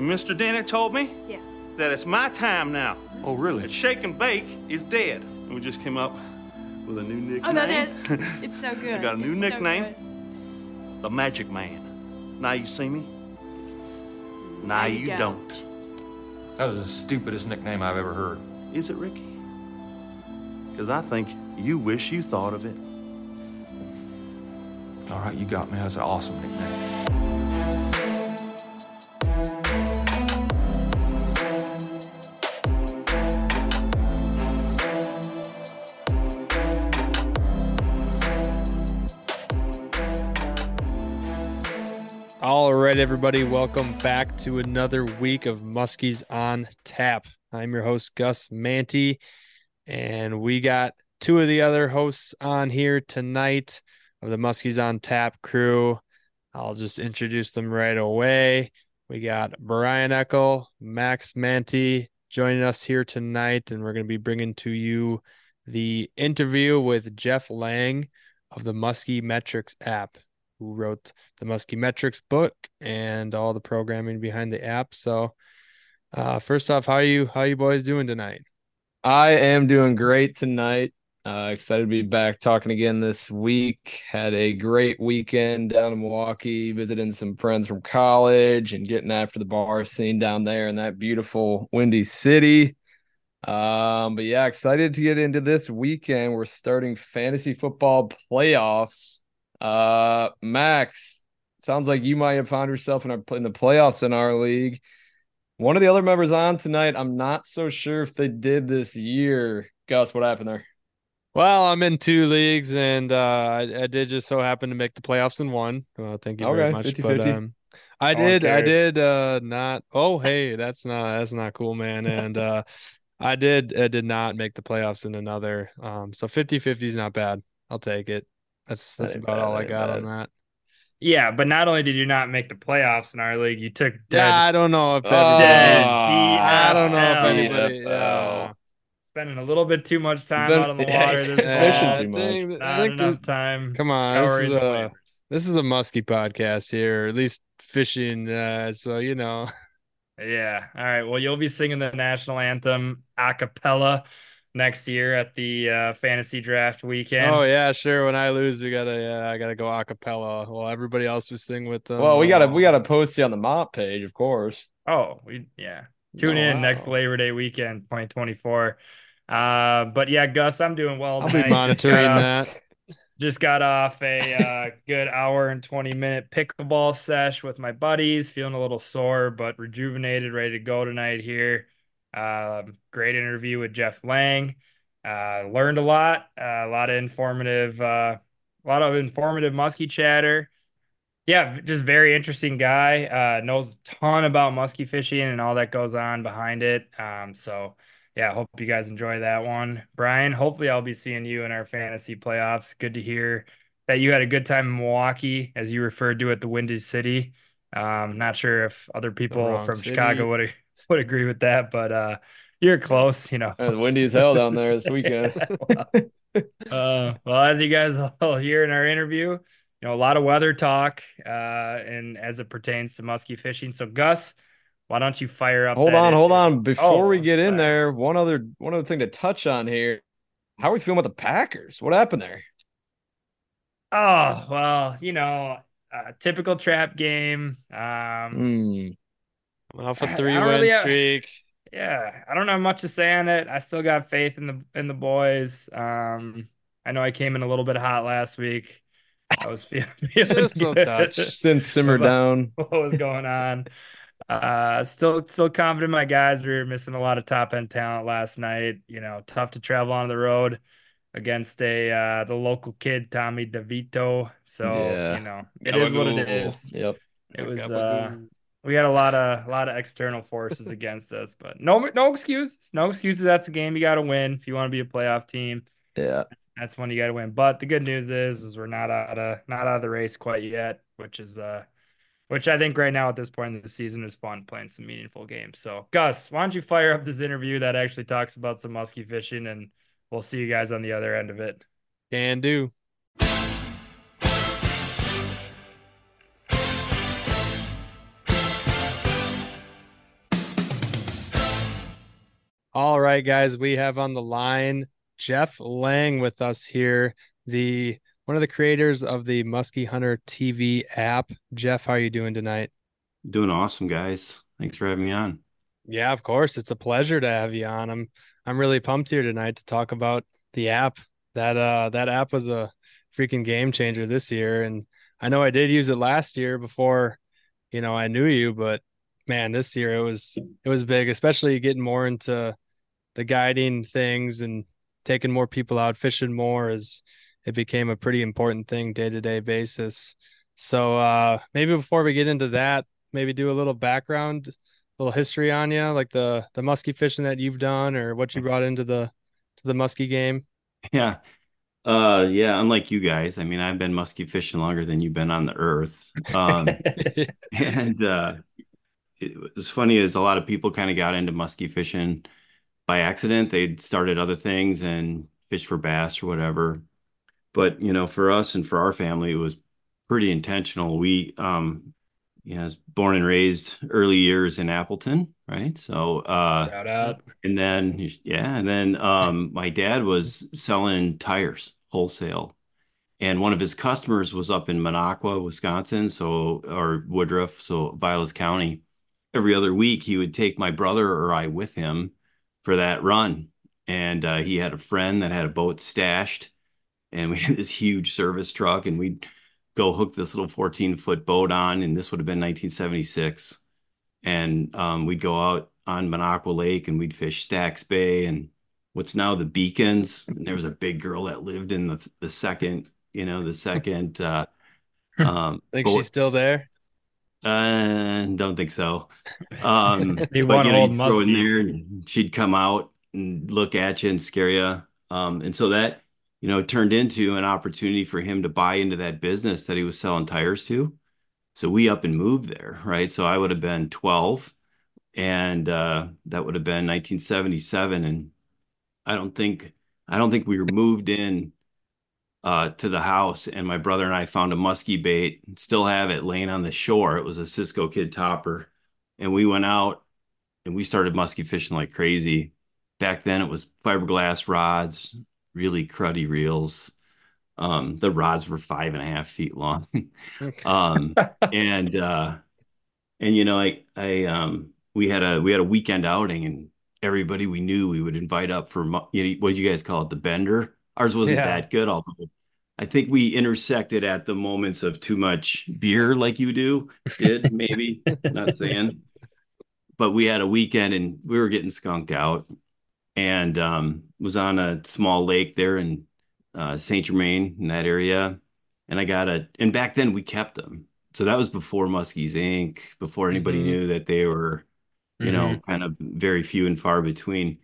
And Mr. Denny told me Yeah. that it's my time now. Oh, really? That Shake and Bake is dead. And we just came up with a new nickname. Oh no, that it's so good. I got a new It's nickname. good. the Magic Man. Now you see me. Now you don't. That was the stupidest nickname I've ever heard. Is it, Ricky? Because I think you wish you thought of it. All right, you got me. That's an awesome nickname. Everybody, welcome back to another week of Muskies on Tap. I'm your host, Gus Manty, and we got two of the other hosts on here tonight of the Muskies on Tap crew. I'll just introduce them right away. We got Brian Eckel, Max Manty joining us here tonight, and we're going to be bringing to you the interview with Jeff Lang of the Musky Metrics app who wrote the Musky Metrics book and all the programming behind the app. So, uh, first off, how are you? How you boys doing tonight? I am doing great tonight. Uh, excited to be back talking again this week. Had a great weekend down in Milwaukee, visiting some friends from college and getting after the bar scene down there in that beautiful Windy City. Um, but yeah, excited to get into this weekend. We're starting fantasy football playoffs. Uh, Max, sounds like you might have found yourself in, our, in the playoffs in our league. One of the other members on tonight, I'm not so sure if they did this year. Gus, what happened there? Well, I'm in two leagues, and uh, I, I did just so happen to make the playoffs in one. Well, thank you very Okay, much. 50-50. But um, I No did, I did uh, not. Oh, hey, that's not that's not cool, man. And uh, I did, I did not make the playoffs in another. Um, so 50-50 is not bad. I'll take it. That's that's ain't about bad, all I ain't got on that. Yeah, but not only did you not make the playoffs in our league, you took dead. Yeah, I don't know if Oh, everybody. I I don't know if anybody. Yeah. spending a little bit too much time been- out on the yeah, water this fishing too much. dang, I Not think enough that- time. Come on, this is a- waivers. This is a musky podcast here, at least fishing. Uh, so you know, Yeah. All right. Well, you'll be singing the national anthem a cappella next year at the uh, fantasy draft weekend. oh yeah, sure. When I lose, we gotta, yeah, I gotta go a cappella. Well, everybody else was sing with them. Well, we gotta Oh. we gotta post you on the mop page, of course. Oh, we yeah. Tune Oh, in next. Labor Day weekend, 2024. Uh, but yeah, Gus, I'm doing well. I'll tonight. be Just monitoring got off- that. Just got off a uh, good hour and 20 minute pickleball sesh with my buddies, feeling a little sore, but rejuvenated, ready to go tonight here. Um, great interview with Jeff Lang. Uh, learned a lot, uh, a lot of informative, uh, a lot of informative muskie chatter. Yeah, just very interesting guy. Uh, knows a ton about muskie fishing and all that goes on behind it. Um, so yeah, hope you guys enjoy that one. Brian, hopefully I'll be seeing you in our fantasy playoffs. Good to hear that you had a good time in Milwaukee, as you referred to it, the Windy City. Um, not sure if other people from city. Chicago would would agree with that, but uh, you're close, you know. Uh, windy as hell down there this weekend. Uh, well, as you guys will hear in our interview, you know, a lot of weather talk, uh, and as it pertains to muskie fishing. So, Gus, why don't you fire up? hold on, hold on. Before Oh, we get in there, one other one other thing to touch on here. How are we feeling about the Packers? What happened there? Oh, well, you know, uh, typical trap game. Um, Hmm. Coming off a three don't win really have- streak. yeah, I don't have much to say on it. I still got faith in the in the boys. Um, I know I came in a little bit hot last week. I was feeling, feeling Just a touch. Since simmer down. what was going on. Uh, still, still confident my guys. We were missing a lot of top end talent last night. You know, tough to travel on the road against a uh, the local kid Tommy DeVito. So Yeah. you know, it is what it Gabagool. is. Yep. It was uh, Gabagool. We had a lot of a lot of external forces against us, but no no excuses. No excuses. That's a game you got to win if you want to be a playoff team. Yeah. That's when you got to win. But the good news is, is we're not out of not out of the race quite yet, which is uh, which I think right now at this point in the season is fun playing some meaningful games. So Gus, why don't you fire up this interview that actually talks about some musky fishing, and we'll see you guys on the other end of it. Can do. All right, guys, we have on the line Jeff Lang with us here, the one of the creators of the Musky Hunter TV app. Jeff, how are you doing tonight? Doing awesome, guys. Thanks for having me on. Yeah, of course. It's a pleasure to have you on. I'm I'm really pumped here tonight to talk about the app. That uh that app was a freaking game changer this year. And I know I did use it last year before, you know, I knew you, but man, this year it was it was big, especially getting more into the guiding things and taking more people out fishing more as it became a pretty important thing day to day basis. So uh maybe before we get into that, maybe do a little background, a little history on you, like the the muskie fishing that you've done or what you brought into the to the muskie game. Yeah. Uh yeah, unlike you guys, I mean, I've been muskie fishing longer than you've been on the earth. Um and uh it was funny is a lot of people kind of got into muskie fishing by accident. They'd started other things and fished for bass or whatever. But you know, for us and for our family, it was pretty intentional. We um you know, I was born and raised early years in Appleton, right? So uh Shout out. and then yeah, and then um my dad was selling tires wholesale. And one of his customers was up in Minocqua, Wisconsin, so or Woodruff, so Vilas County. Every other week he would take my brother or I with him for that run. And uh, he had a friend that had a boat stashed, and we had this huge service truck, and we'd go hook this little 14 foot boat on, and this would have been 1976. And um, we'd go out on Minocqua Lake and we'd fish Stacks Bay and what's now the Beacons. And there was a big girl that lived in the the second, you know, the second. Uh, um, Think boat- she's still there? Uh, don't think so. Um, Be but you know, old throw in there, and she'd come out and look at you and scare you. Um, and so that you know turned into an opportunity for him to buy into that business that he was selling tires to. So we up and moved there, right? So I would have been 12, and uh, that would have been 1977. And I don't think I don't think we were moved in uh, to the house, and my brother and I found a muskie bait, still have it laying on the shore. It was a Cisco Kid topper, and we went out and we started muskie fishing like crazy. Back then, it was fiberglass rods, really cruddy reels. Um, the rods were five and a half feet long. um, and uh, and you know, I I um we had a we had a weekend outing, and everybody we knew we would invite up for you know, what did you guys call it, the bender? Ours wasn't Yeah. that good, although I think we intersected at the moments of too much beer, like you do, did maybe not saying, but we had a weekend and we were getting skunked out, and um was on a small lake there in uh, Saint Germain in that area, and I got a and back then we kept them, so that was before Muskies Inc. Before anybody Mhm. knew that they were you know, kind of very few and far between.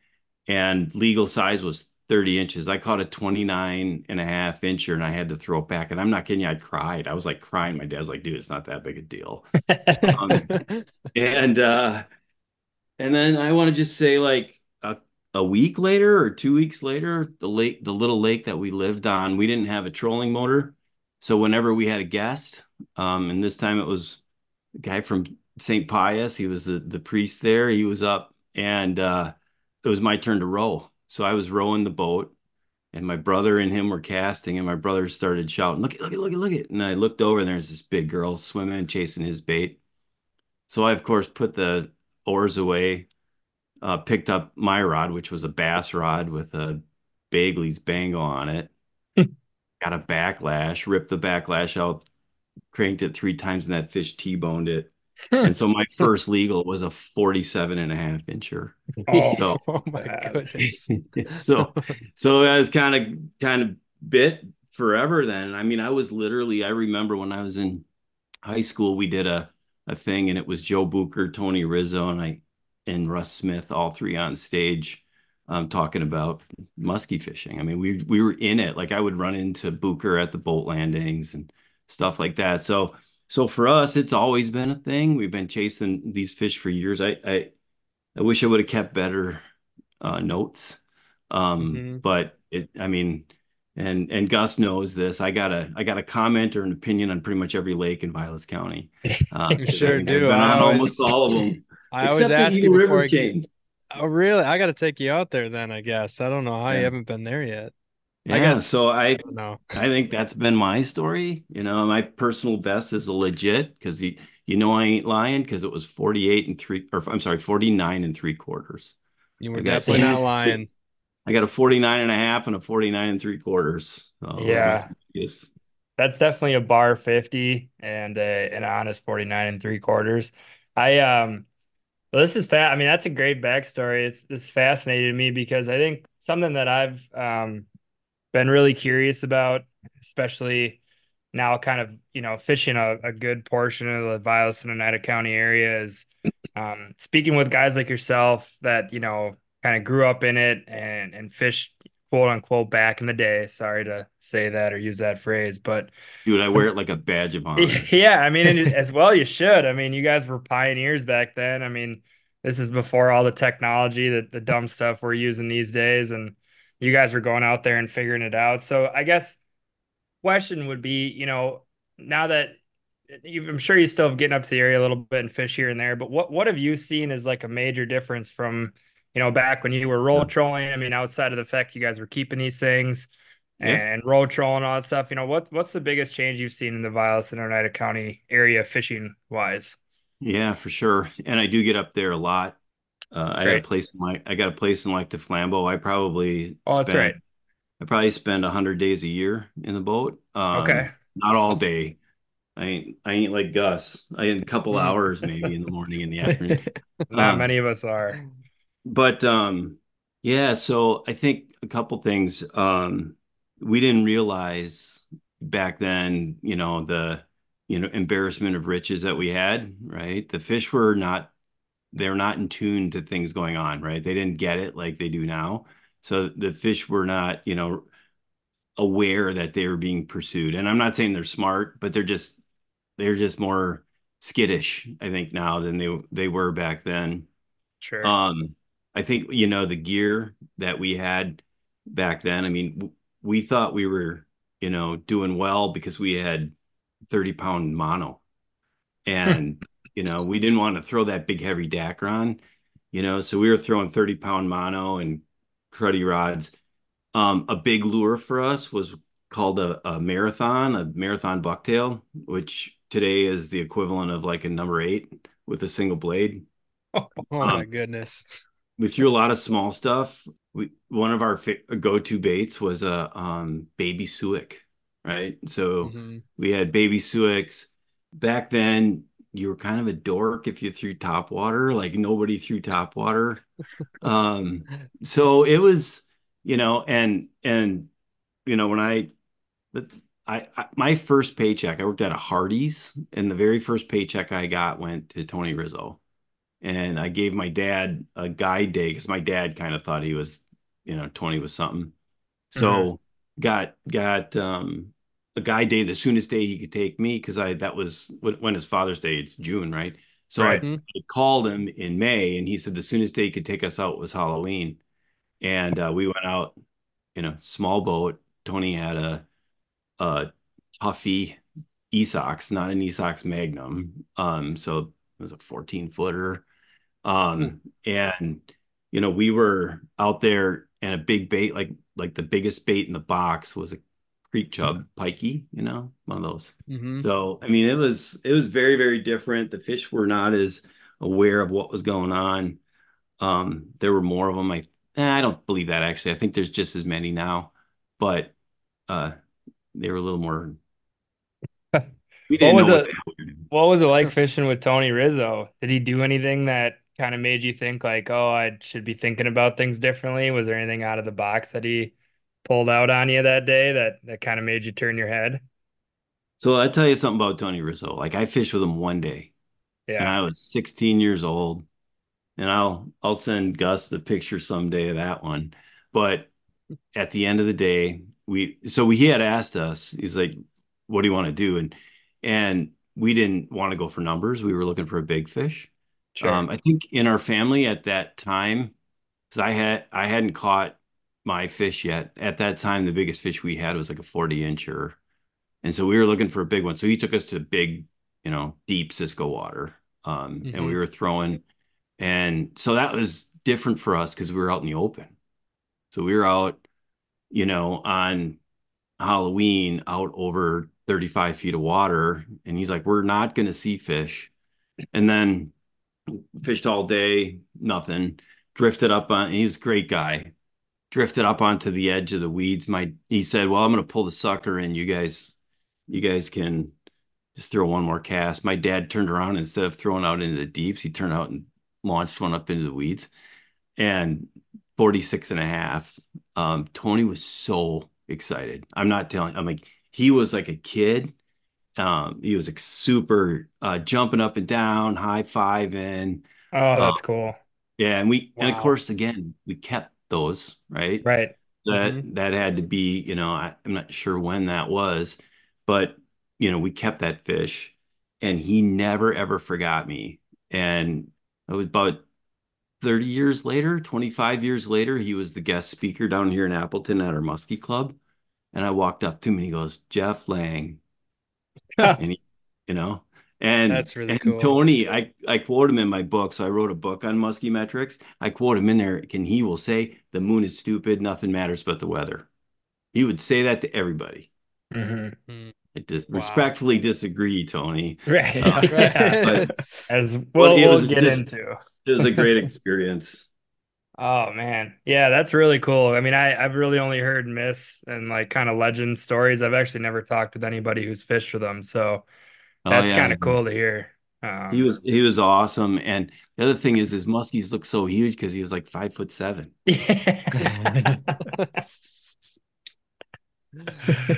And legal size was 30 inches. I caught a 29 and a half incher and I had to throw it back. And I'm not kidding you, I cried. I was like crying. My dad's like, dude, it's not that big a deal. Um, and uh and then I want to just say like a, a week later or two weeks later, the lake, the little lake that we lived on, we didn't have a trolling motor. So whenever we had a guest, um, and this time it was a guy from St. Pius, he was the the priest there. He was up and uh it was my turn to row. So I was rowing the boat and my brother and him were casting and my brother started shouting, look at look at look at look at. And I looked over and there's this big girl swimming, chasing his bait. So I, of course, put the oars away, uh, picked up my rod, which was a bass rod with a Bagley's Bang-O on it. Got a backlash, ripped the backlash out, cranked it three times, and that fish T-boned it. And so my first legal was a 47 and a half incher. Oh, So- oh my goodness. so so I was kind of kind of bit forever then. I mean, I was literally I remember when I was in high school we did a a thing and it was Joe Bucher, Tony Rizzo and I and Russ Smith all three on stage um talking about muskie fishing. I mean, we we were in it. Like I would run into Bucher at the boat landings and stuff like that. So so for us it's always been a thing. We've been chasing these fish for years. I I I wish I would have kept better uh, notes. Um, Mhm. but it, I mean, and and Gus knows this. I got a I got a comment or an opinion on pretty much every lake in Vilas County. You sure I mean, do. I on always- almost all of them. I always ask you before I King. Oh, really? I got to take you out there then, I guess. I don't know how you haven't been there yet. Yeah, I guess so I don't know. I think that's been my story. You know, my personal best is a legit because you you know I ain't lying because it was 48 and three or I'm sorry, 49 and three quarters. You were I got definitely not lying. I got a 49 and a half and a 49 and three quarters. So, Yeah. yes. That's definitely a bar 50 and a, an honest 49 and three quarters. I um well, this is fat. I mean, that's a great backstory. It's this fascinated me because I think something that I've um been really curious about, especially now kind of, you know, fishing a, a good portion of the Vilas and Oneida County area is um speaking with guys like yourself that, you know, kind of grew up in it and and fished quote unquote back in the day. Sorry to say that or use that phrase, but Dude, I wear it like a badge of honor. yeah, I mean, as well, you should. I mean, you guys were pioneers back then. I mean, this is before all the technology, that the dumb stuff we're using these days, and you guys were going out there and figuring it out. So I guess question would be, you know, now that I'm sure you still have getting up to the area a little bit and fish here and there, but what what have you seen as like a major difference from, you know, back when you were roll trolling? I mean, outside of the fact you guys were keeping these things Yeah. and roll trolling all that stuff. You know, what what's the biggest change you've seen in the Vilas and Oneida County area fishing wise? Yeah, for sure. And I do get up there a lot. Uh, I got a place in like I got a place in like the Flambeau. I probably Oh, that's spend- right. I probably spend a hundred days a year in the boat. Um, Okay. not all day. I ain't I ain't like Gus. I in a couple Mhm. hours maybe in the morning in the afternoon. Not Um, many of us are. But um yeah, so I think a couple things. Um we didn't realize back then, you know, the you know, embarrassment of riches that we had, right? The fish were not they're not in tune to things going on, right? They didn't get it like they do now. So the fish were not, you know, aware that they were being pursued. And I'm not saying they're smart, but they're just they're just more skittish, I think, now than they they were back then. Sure. Um, I think you know the gear that we had back then. I mean, w- we thought we were, you know, doing well because we had 30 pound mono. And, you know, we didn't want to throw that big heavy Dacron, you know, so we were throwing 30 pound mono and cruddy rods. Um, a big lure for us was called a, a marathon, a marathon bucktail, which today is the equivalent of like a number eight with a single blade Oh my Um, goodness. we threw a lot of small stuff. We one of our go-to baits was a um, baby Suick, right? So Mhm. we had baby Suicks. Back then, you were kind of a dork if you threw top water. Like nobody threw top water. Um, so it was, you know, and and you know when I, but I, I my first paycheck, I worked at a Hardee's, and the very first paycheck I got went to Tony Rizzo and I gave my dad a guide day because my dad kind of thought he was, you know, 20 was something. So got got um a guy day the soonest day he could take me because I that was when, when his Father's Day, it's June, right? So Right. I, I called him in May and he said the soonest day he could take us out was Halloween. And uh, we went out, you know, small boat. Tony had a a Tuffy Esox, not an Esox Magnum. Um, so it was a 14 footer. Um, and you know, we were out there and a big bait, like like the biggest bait in the box was a creek chub Pikie, you know, one of those. Mhm. So I mean, it was it was very very different. The fish were not as aware of what was going on. Um, there were more of them. I eh, I don't believe that actually. I think there's just as many now, but uh, they were a little more. We didn't was know it- what the hell we were doing. What was it like fishing with Tony Rizzo? Did he do anything that kind of made you think like, oh, I should be thinking about things differently? Was there anything out of the box that he pulled out on you that day that that kind of made you turn your head? So I tell you something about Tony Rizzo. Like I fished with him one day, yeah. and I was 16 years old, and I'll I'll send Gus the picture someday of that one. But at the end of the day, we so he had asked us. He's like, "What do you want to do?" And and we didn't want to go for numbers. We were looking for a big fish. Sure. Um, I think in our family at that time, because I had I hadn't caught my fish yet. At that time, the biggest fish we had was like a 40 incher. And so we were looking for a big one. So he took us to big, you know, deep Cisco water. Um, and we Mhm. were throwing. And so that was different for us because we were out in the open. So we were out, you know, on Halloween out over 35 feet of water. And he's like, we're not going to see fish. And then fished all day, nothing. Drifted up on, he's a great guy. Drifted up onto the edge of the weeds. My, he said, well, I'm going to pull the sucker in. You guys, you guys can just throw one more cast. My dad turned around instead of throwing out into the deeps, he turned out and launched one up into the weeds. And 46 and a half. Um, Tony was so excited. I'm not telling, I'm like, he was like a kid. Um, he was like super uh, jumping up and down, high fiving. Oh, that's uh, cool. Yeah, and we wow. and of course again we kept those right. Right. That mm-hmm. that had to be you know I, I'm not sure when that was, but you know we kept that fish, and he never ever forgot me. And it was about 30 years later, 25 years later, he was the guest speaker down here in Appleton at our Muskie Club. And I walked up to him and he goes, Jeff Lang. and he, you know, and that's really and cool. Tony, I, I quote him in my book. So I wrote a book on muskie metrics. I quote him in there, and he will say, The moon is stupid, nothing matters but the weather. He would say that to everybody. Mm-hmm. I dis- wow. respectfully disagree, Tony. Right. Uh, yeah. As we'll, we'll get just, into it was a great experience. Oh man. Yeah, that's really cool. I mean, I, I've really only heard myths and like kind of legend stories. I've actually never talked with anybody who's fished with them. So that's oh, yeah. kind of cool to hear. Um, he was he was awesome. And the other thing is his muskies look so huge because he was like five foot seven. Yeah.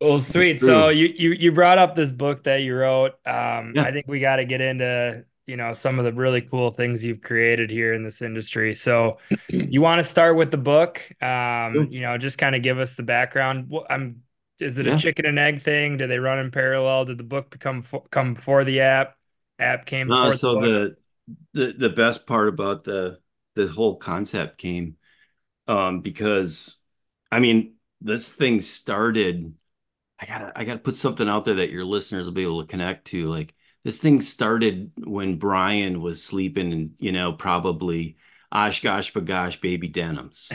well, sweet. So you you you brought up this book that you wrote. Um, yeah. I think we got to get into you know some of the really cool things you've created here in this industry so you want to start with the book um you know just kind of give us the background i'm is it a chicken and egg thing? Did they run in parallel? Did the book become come before the app? App came no, so the, the, the the best part about the the whole concept came um because i mean this thing started i gotta i gotta put something out there that your listeners will be able to connect to. Like this thing started when Brian was sleeping in, you know, probably OshKosh B'gosh baby denims.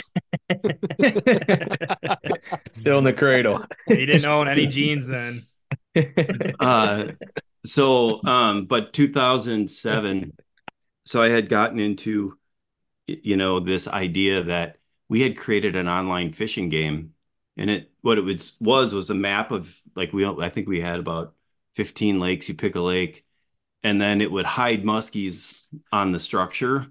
Still in the cradle. He didn't own any jeans then. uh, so, um, but 2007, so I had gotten into, you know, this idea that we had created an online fishing game, and it what it was was was a map of like we I think we had about 15 lakes, you pick a lake, and then it would hide muskies on the structure.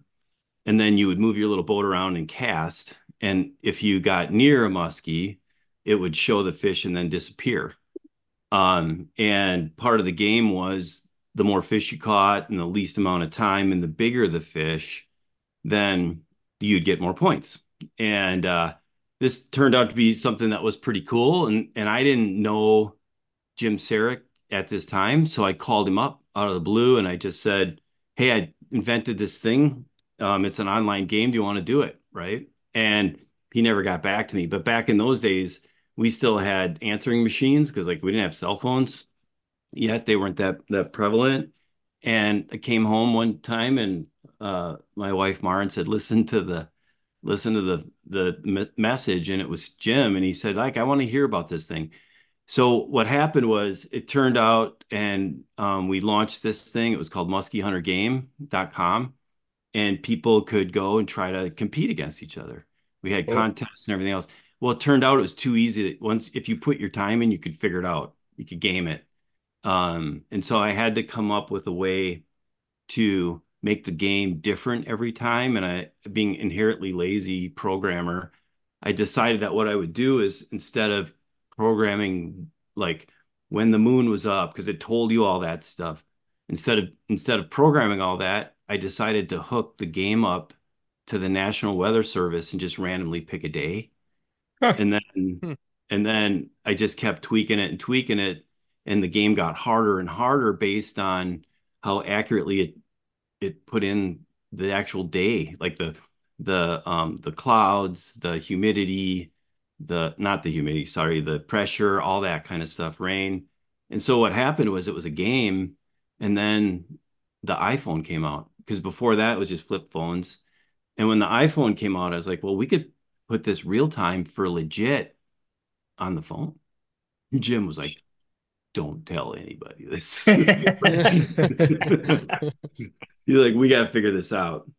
And then you would move your little boat around and cast. And if you got near a muskie, it would show the fish and then disappear. Um, and part of the game was the more fish you caught in the least amount of time and the bigger the fish, then you'd get more points. And uh, this turned out to be something that was pretty cool. And and I didn't know Jim Saric at this time. So I called him up out of the blue and I just said, Hey, I invented this thing. Um, it's an online game. Do you want to do it? Right. And he never got back to me. But back in those days, we still had answering machines because like we didn't have cell phones yet. They weren't that that prevalent. And I came home one time and uh, my wife Maren said, listen to the listen to the the message and it was Jim and he said like I want to hear about this thing so what happened was it turned out and um, we launched this thing it was called muskiehuntergame.com and people could go and try to compete against each other we had oh. contests and everything else well it turned out it was too easy That once if you put your time in you could figure it out you could game it um, and so i had to come up with a way to make the game different every time and i being inherently lazy programmer i decided that what i would do is instead of programming like when the moon was up because it told you all that stuff. Instead of instead of programming all that, I decided to hook the game up to the National Weather Service and just randomly pick a day. and then hmm. and then I just kept tweaking it and tweaking it and the game got harder and harder based on how accurately it it put in the actual day like the the um the clouds the humidity the not the humidity, sorry, the pressure, all that kind of stuff, rain. And so what happened was it was a game, and then the iPhone came out because before that it was just flip phones. And when the iPhone came out, I was like, well, we could put this real time for legit on the phone. Jim was like, don't tell anybody this. He's like, we got to figure this out.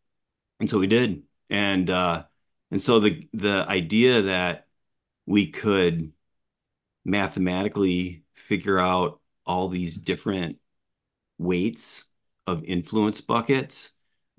And so we did. And, uh, and so the, the idea that we could mathematically figure out all these different weights of influence buckets.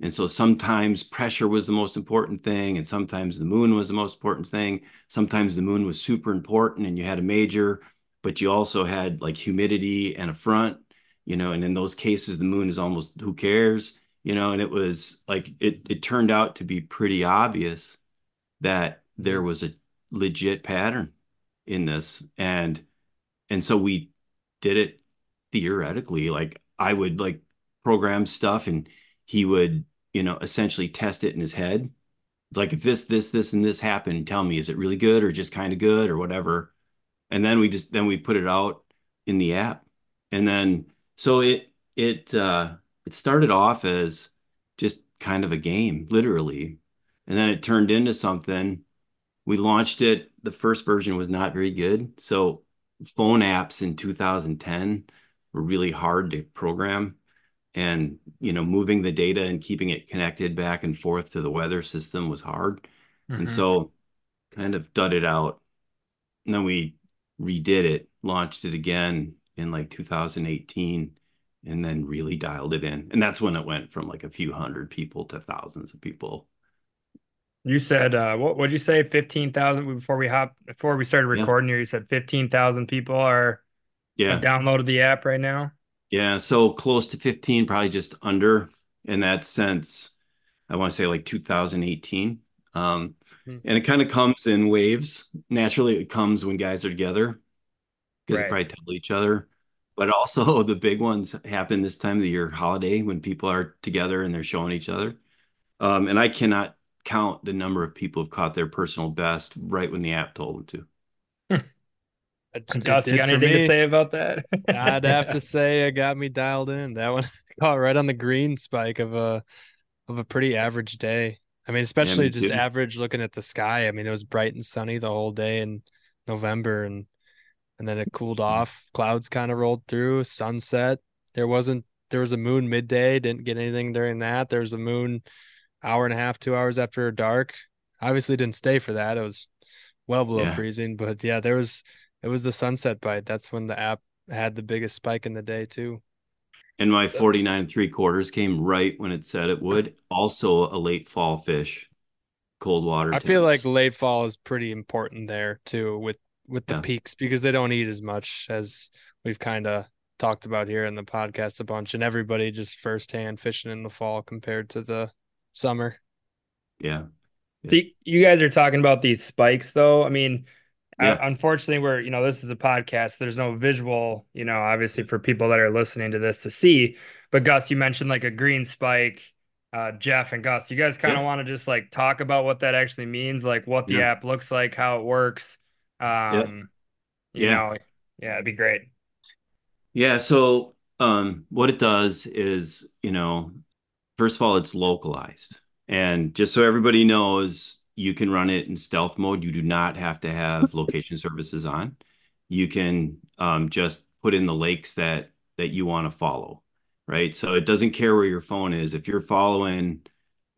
And so sometimes pressure was the most important thing, and sometimes the moon was the most important thing. Sometimes the moon was super important and you had a major, but you also had like humidity and a front, you know, and in those cases, the moon is almost who cares, you know, and it was like it it turned out to be pretty obvious that there was a legit pattern in this. And and so we did it theoretically. Like I would like program stuff and he would, you know, essentially test it in his head. Like if this, this, this, and this happened, tell me, is it really good or just kind of good or whatever? And then we just then we put it out in the app. And then so it it uh it started off as just kind of a game, literally. And then it turned into something. We launched it. The first version was not very good. So phone apps in 2010 were really hard to program and you know moving the data and keeping it connected back and forth to the weather system was hard. Mm-hmm. and so kind of dud it out. And then we redid it launched it again in like 2018 and then really dialed it in. And that's when it went from like a few hundred people to thousands of people. You said uh what would you say? 15,000 before we hop before we started recording yeah. here you said 15,000 people are yeah. downloaded the app right now yeah, so close to 15, probably just under in that sense. I want to say like 2018. Um, mm-hmm. And it kind of comes in waves. Naturally, it comes when guys are together because right. they probably tell each other. But also, the big ones happen this time of the year, holiday, when people are together and they're showing each other. Um, and I cannot count the number of people who've caught their personal best right when the app told them to. Gus, you got anything me. to say about that? I'd have to say it got me dialed in. That one caught right on the green spike of a of a pretty average day. I mean, especially yeah, me just too. average looking at the sky. I mean, it was bright and sunny the whole day in November and and then it cooled mm. off. Clouds kind of rolled through, sunset. There wasn't there was a moon midday, didn't get anything during that. There was a moon hour and a half, two hours after dark. Obviously didn't stay for that. It was well below yeah. freezing, but yeah, there was it was the sunset bite. That's when the app had the biggest spike in the day too. And my 49 and three quarters came right when it said it would. Also a late fall fish, cold water. I feel like late fall is pretty important there too with with the yeah. peaks because they don't eat as much as we've kind of talked about here in the podcast a bunch and everybody just firsthand fishing in the fall compared to the summer. Yeah. yeah. See, you guys are talking about these spikes though. I mean, yeah. unfortunately, we're you know this is a podcast. There's no visual, you know, obviously for people that are listening to this to see. But Gus, you mentioned like a green spike. Uh, Jeff and Gus, you guys kind of yeah. want to just like talk about what that actually means, like what the yeah. app looks like, how it works. Um, yeah. You know, yeah, it'd be great. Yeah. So, um, what it does is, you know, first of all, it's localized, and just so everybody knows, you can run it in stealth mode. You do not have to have location services on. You can um, just put in the lakes that that you want to follow, right? So it doesn't care where your phone is. If you're following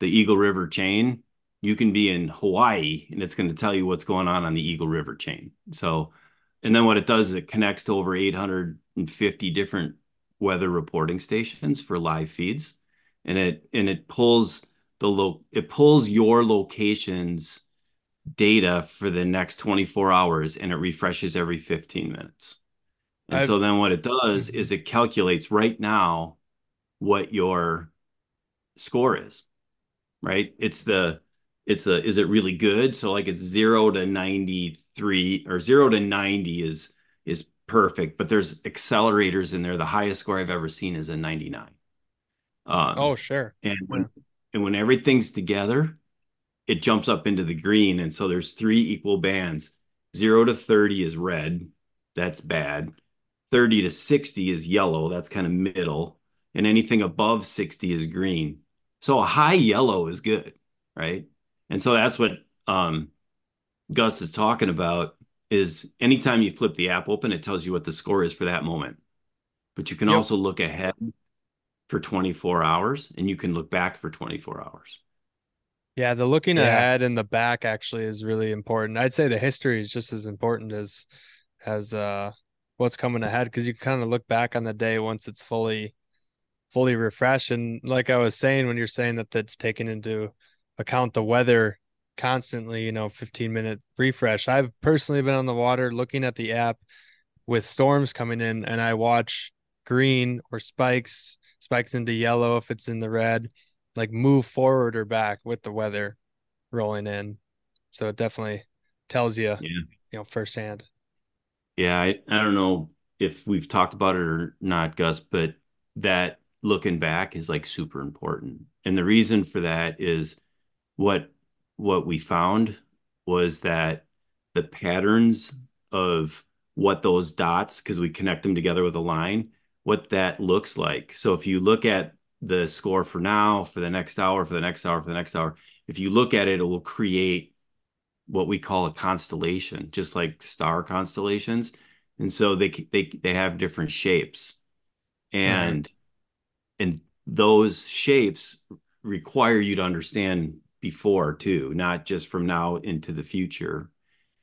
the Eagle River chain, you can be in Hawaii and it's going to tell you what's going on on the Eagle River chain. So, and then what it does is it connects to over 850 different weather reporting stations for live feeds, and it and it pulls the lo it pulls your location's data for the next 24 hours and it refreshes every 15 minutes. And I've, so then what it does mm-hmm. is it calculates right now what your score is. Right? It's the it's the is it really good? So like it's 0 to 93 or 0 to 90 is is perfect, but there's accelerators in there. The highest score I've ever seen is a 99. Um, oh, sure. And when and when everything's together, it jumps up into the green. And so there's three equal bands. Zero to 30 is red. That's bad. 30 to 60 is yellow. That's kind of middle. And anything above 60 is green. So a high yellow is good, right? And so that's what um, Gus is talking about is anytime you flip the app open, it tells you what the score is for that moment. But you can Yep. also look ahead for 24 hours and you can look back for 24 hours. Yeah, the looking Yeah. ahead and the back actually is really important. I'd say the history is just as important as as uh what's coming ahead because you kind of look back on the day once it's fully fully refreshed. And like I was saying, when you're saying that that's taken into account the weather constantly, you know, 15 minute refresh. I've personally been on the water looking at the app with storms coming in and I watch green or spikes, spikes into yellow if it's in the red, like move forward or back with the weather rolling in. So it definitely tells you, Yeah. you know, firsthand. Yeah, I, I don't know if we've talked about it or not, Gus, but that looking back is like super important. And the reason for that is what what we found was that the patterns of what those dots, because we connect them together with a line, what that looks like. So if you look at the score for now, for the next hour, for the next hour, for the next hour, if you look at it, it will create what we call a constellation, just like star constellations. And so they they they have different shapes, and and those shapes require you to understand before too, not just from now into the future.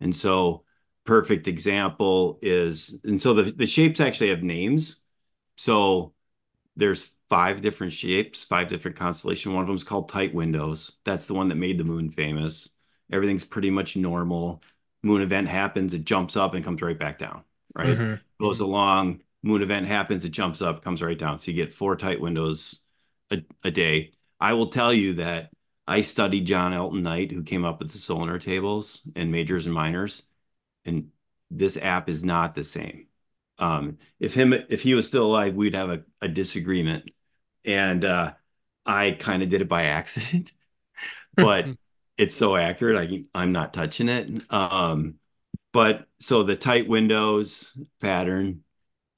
And so, perfect example is, and so the the shapes actually have names. So there's five different shapes, five different constellation. One of them is called tight windows. That's the one that made the moon famous. Everything's pretty much normal. Moon event happens, it jumps up and comes right back down, right? Mhm. Goes along, moon event happens, it jumps up, comes right down. So you get four tight windows a, a day. I will tell you that I studied John Alden Knight, who came up with the solunar tables and majors and minors, and this app is not the same. Um, if him if he was still alive, we'd have a, a disagreement. And uh, I kind of did it by accident, but it's so accurate. I I'm not touching it. Um, but so the tight windows pattern,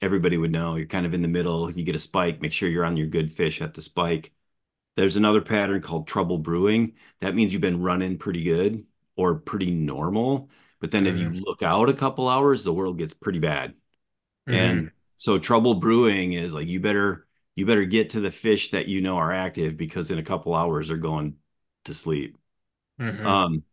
everybody would know. You're kind of in the middle. You get a spike. Make sure you're on your good fish at the spike. There's another pattern called trouble brewing. That means you've been running pretty good or pretty normal. But then if you look out a couple hours, the world gets pretty bad. And so trouble brewing is like you better you better get to the fish that you know are active because in a couple hours they're going to sleep. Mhm. Um,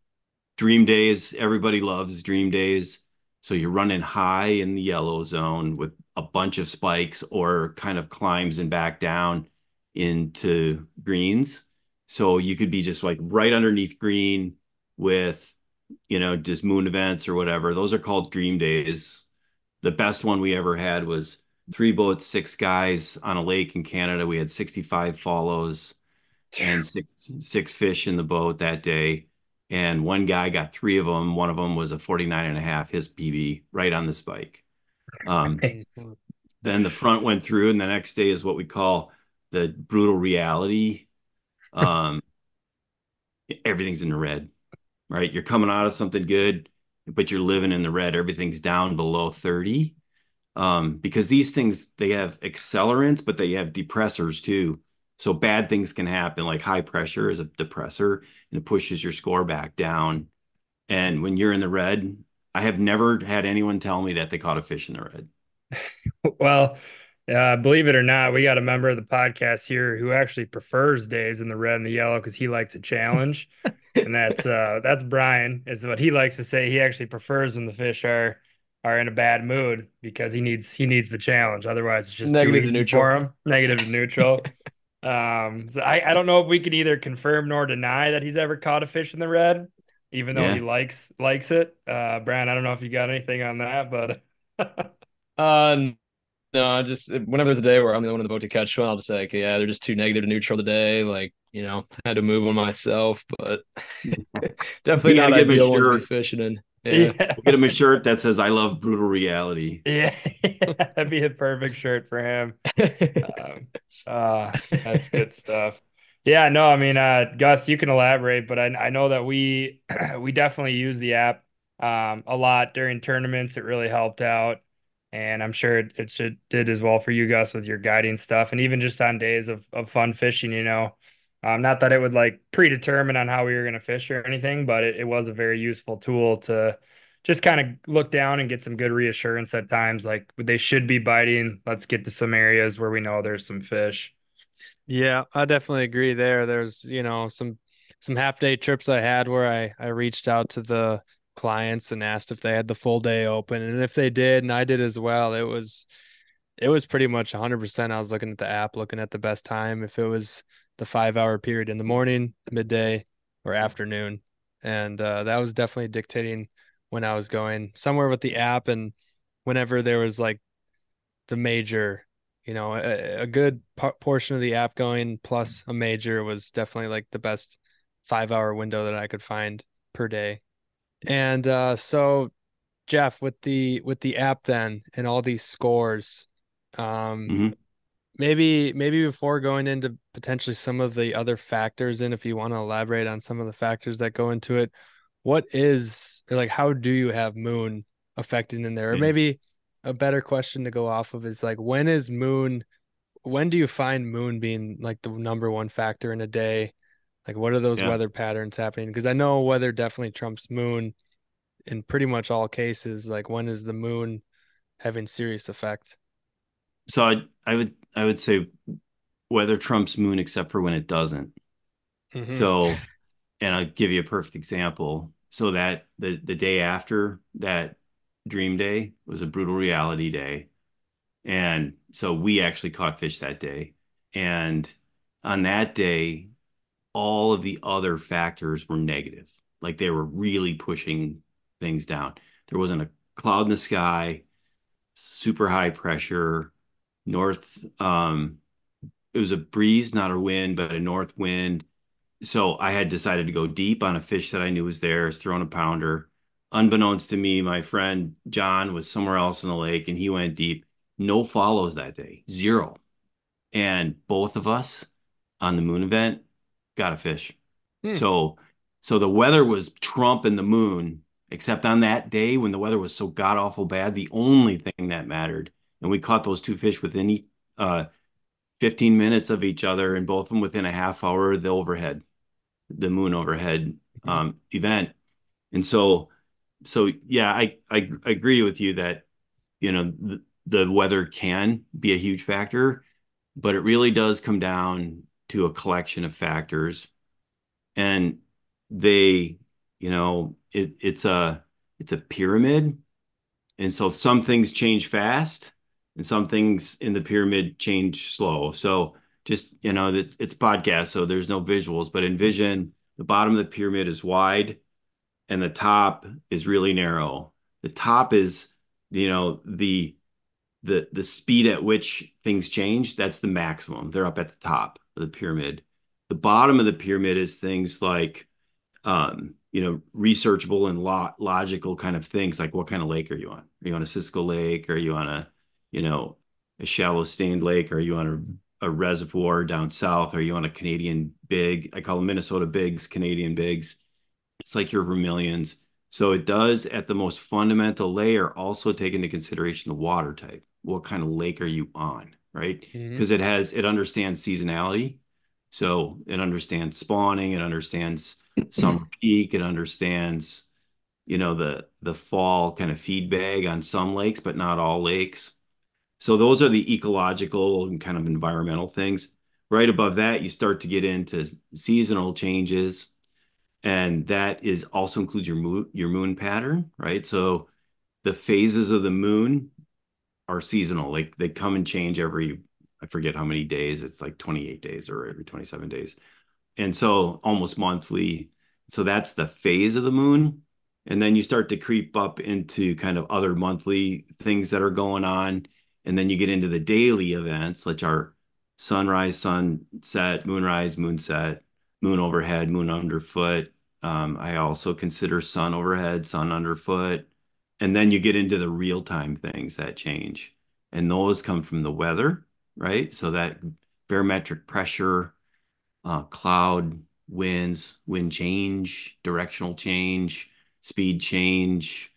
dream days, everybody loves dream days. So you're running high in the yellow zone with a bunch of spikes or kind of climbs and back down into greens. So you could be just like right underneath green with, you know, just moon events or whatever. Those are called dream days. The best one we ever had was three boats, six guys on a lake in Canada. We had 65 follows and six six fish in the boat that day. And one guy got three of them. One of them was a 49 and a half, his PB right on the spike. Um, then the front went through, and the next day is what we call the brutal reality. Um, everything's in the red, right? You're coming out of something good, but you're living in the red. Everything's down below 30. Um, because these things they have accelerants, but they have depressors too. So bad things can happen, like high pressure is a depressor and it pushes your score back down. And when you're in the red, I have never had anyone tell me that they caught a fish in the red. Well, uh, believe it or not, we got a member of the podcast here who actually prefers days in the red and the yellow because he likes a challenge, and that's uh, that's Brian. Is what he likes to say. He actually prefers when the fish are are in a bad mood because he needs he needs the challenge. Otherwise, it's just Negative too to neutral. for him. Negative to neutral. um, so I I don't know if we can either confirm nor deny that he's ever caught a fish in the red, even though Yeah. he likes likes it. Uh, Brian, I don't know if you got anything on that, but. Uh, no, I just whenever there's a day where I'm the only one in the boat to catch one, I'll just say, like, yeah, they're just too negative to neutral today. Like, you know, I had to move on myself, but definitely We gotta not give him a ideal ones to shirt. fishing in. Yeah. Yeah. We'll get him a shirt that says "I love brutal reality." Yeah, that'd be a perfect shirt for him. Um, uh, that's good stuff. Yeah, no, I mean, uh, Gus, you can elaborate, but I, I know that we we definitely use the app um, a lot during tournaments. It really helped out, and I'm sure it, it should did as well for you, Gus, with your guiding stuff, and even just on days of of fun fishing. You know, Um, not that it would like predetermine on how we were going to fish or anything, but it, it was a very useful tool to just kind of look down and get some good reassurance at times. Like they should be biting. Let's get to some areas where we know there's some fish. Yeah, I definitely agree there. There's, you know, some some half day trips I had where I I reached out to the clients and asked if they had the full day open and if they did and I did as well. It was it was pretty much 100% I was looking at the app, looking at the best time if it was the 5-hour period in the morning, midday, or afternoon. And uh, that was definitely dictating when I was going somewhere with the app and whenever there was like the major you know, a, a good portion of the app going plus a major was definitely like the best five hour window that I could find per day. And uh, so, Jeff, with the with the app then and all these scores, um, mm-hmm. Maybe maybe before going into potentially some of the other factors, and if you want to elaborate on some of the factors that go into it, what is like how do you have moon affecting in there, or hmm. maybe a better question to go off of is like when is moon when do you find moon being like the number one factor in a day? Like what are those yeah. weather patterns happening? Because i know weather definitely trumps moon in pretty much all cases. Like when is the moon having serious effect? So i i would i would say weather trumps moon except for when it doesn't mm-hmm. so and i'll give you a perfect example so that the the day after that dream day was a brutal reality day. And so we actually caught fish that day. And on that day, all of the other factors were negative. Like they were really pushing things down. There wasn't a cloud in the sky, super high pressure, north. Um, it was a breeze, not a wind, but a north wind. So I had decided to go deep on a fish that I knew was there, was throwing a pounder unbeknownst to me, my friend John was somewhere else in the lake and he went deep. No follows that day, zero. And both of us on the moon event got a fish. Hmm. So, so the weather was Trump and the moon, except on that day when the weather was so god awful bad, the only thing that mattered. And we caught those two fish within uh, 15 minutes of each other, and both of them within a half hour of the overhead, the moon overhead hmm. um, event. And so so yeah, I, I, I agree with you that you know the, the weather can be a huge factor, but it really does come down to a collection of factors, and they you know it, it's a it's a pyramid, and so some things change fast, and some things in the pyramid change slow. So just you know it's, podcast, so there's no visuals, but envision the bottom of the pyramid is wide and the top is really narrow. The top is, you know, the the the speed at which things change. That's the maximum. They're up at the top of the pyramid. The bottom of the pyramid is things like, um, you know, researchable and lo- logical kind of things. Like, what kind of lake are you on? Are you on a Cisco lake? Are you on a, you know, a shallow stained lake? Are you on a, a reservoir down south? Are you on a Canadian big? I call them Minnesota bigs, Canadian bigs it's like your vermilions. So it does at the most fundamental layer also take into consideration the water type. What kind of lake are you on, right? Because mm-hmm. it has it understands seasonality. So it understands spawning, it understands summer peak, it understands, you know, the the fall kind of feed bag on some lakes, but not all lakes. So those are the ecological and kind of environmental things. Right above that, you start to get into seasonal changes and that is also includes your moon your moon pattern right? So the phases of the moon are seasonal. Like they come and change every i forget how many days it's like 28 days or every 27 days. And so almost monthly so that's the phase of the moon. And then you start to creep up into kind of other monthly things that are going on and then you get into the daily events which are sunrise sunset moonrise moonset moon overhead moon underfoot um, I also consider sun overhead, sun underfoot. And then you get into the real time things that change. And those come from the weather, right? So that barometric pressure, uh, cloud, winds, wind change, directional change, speed change,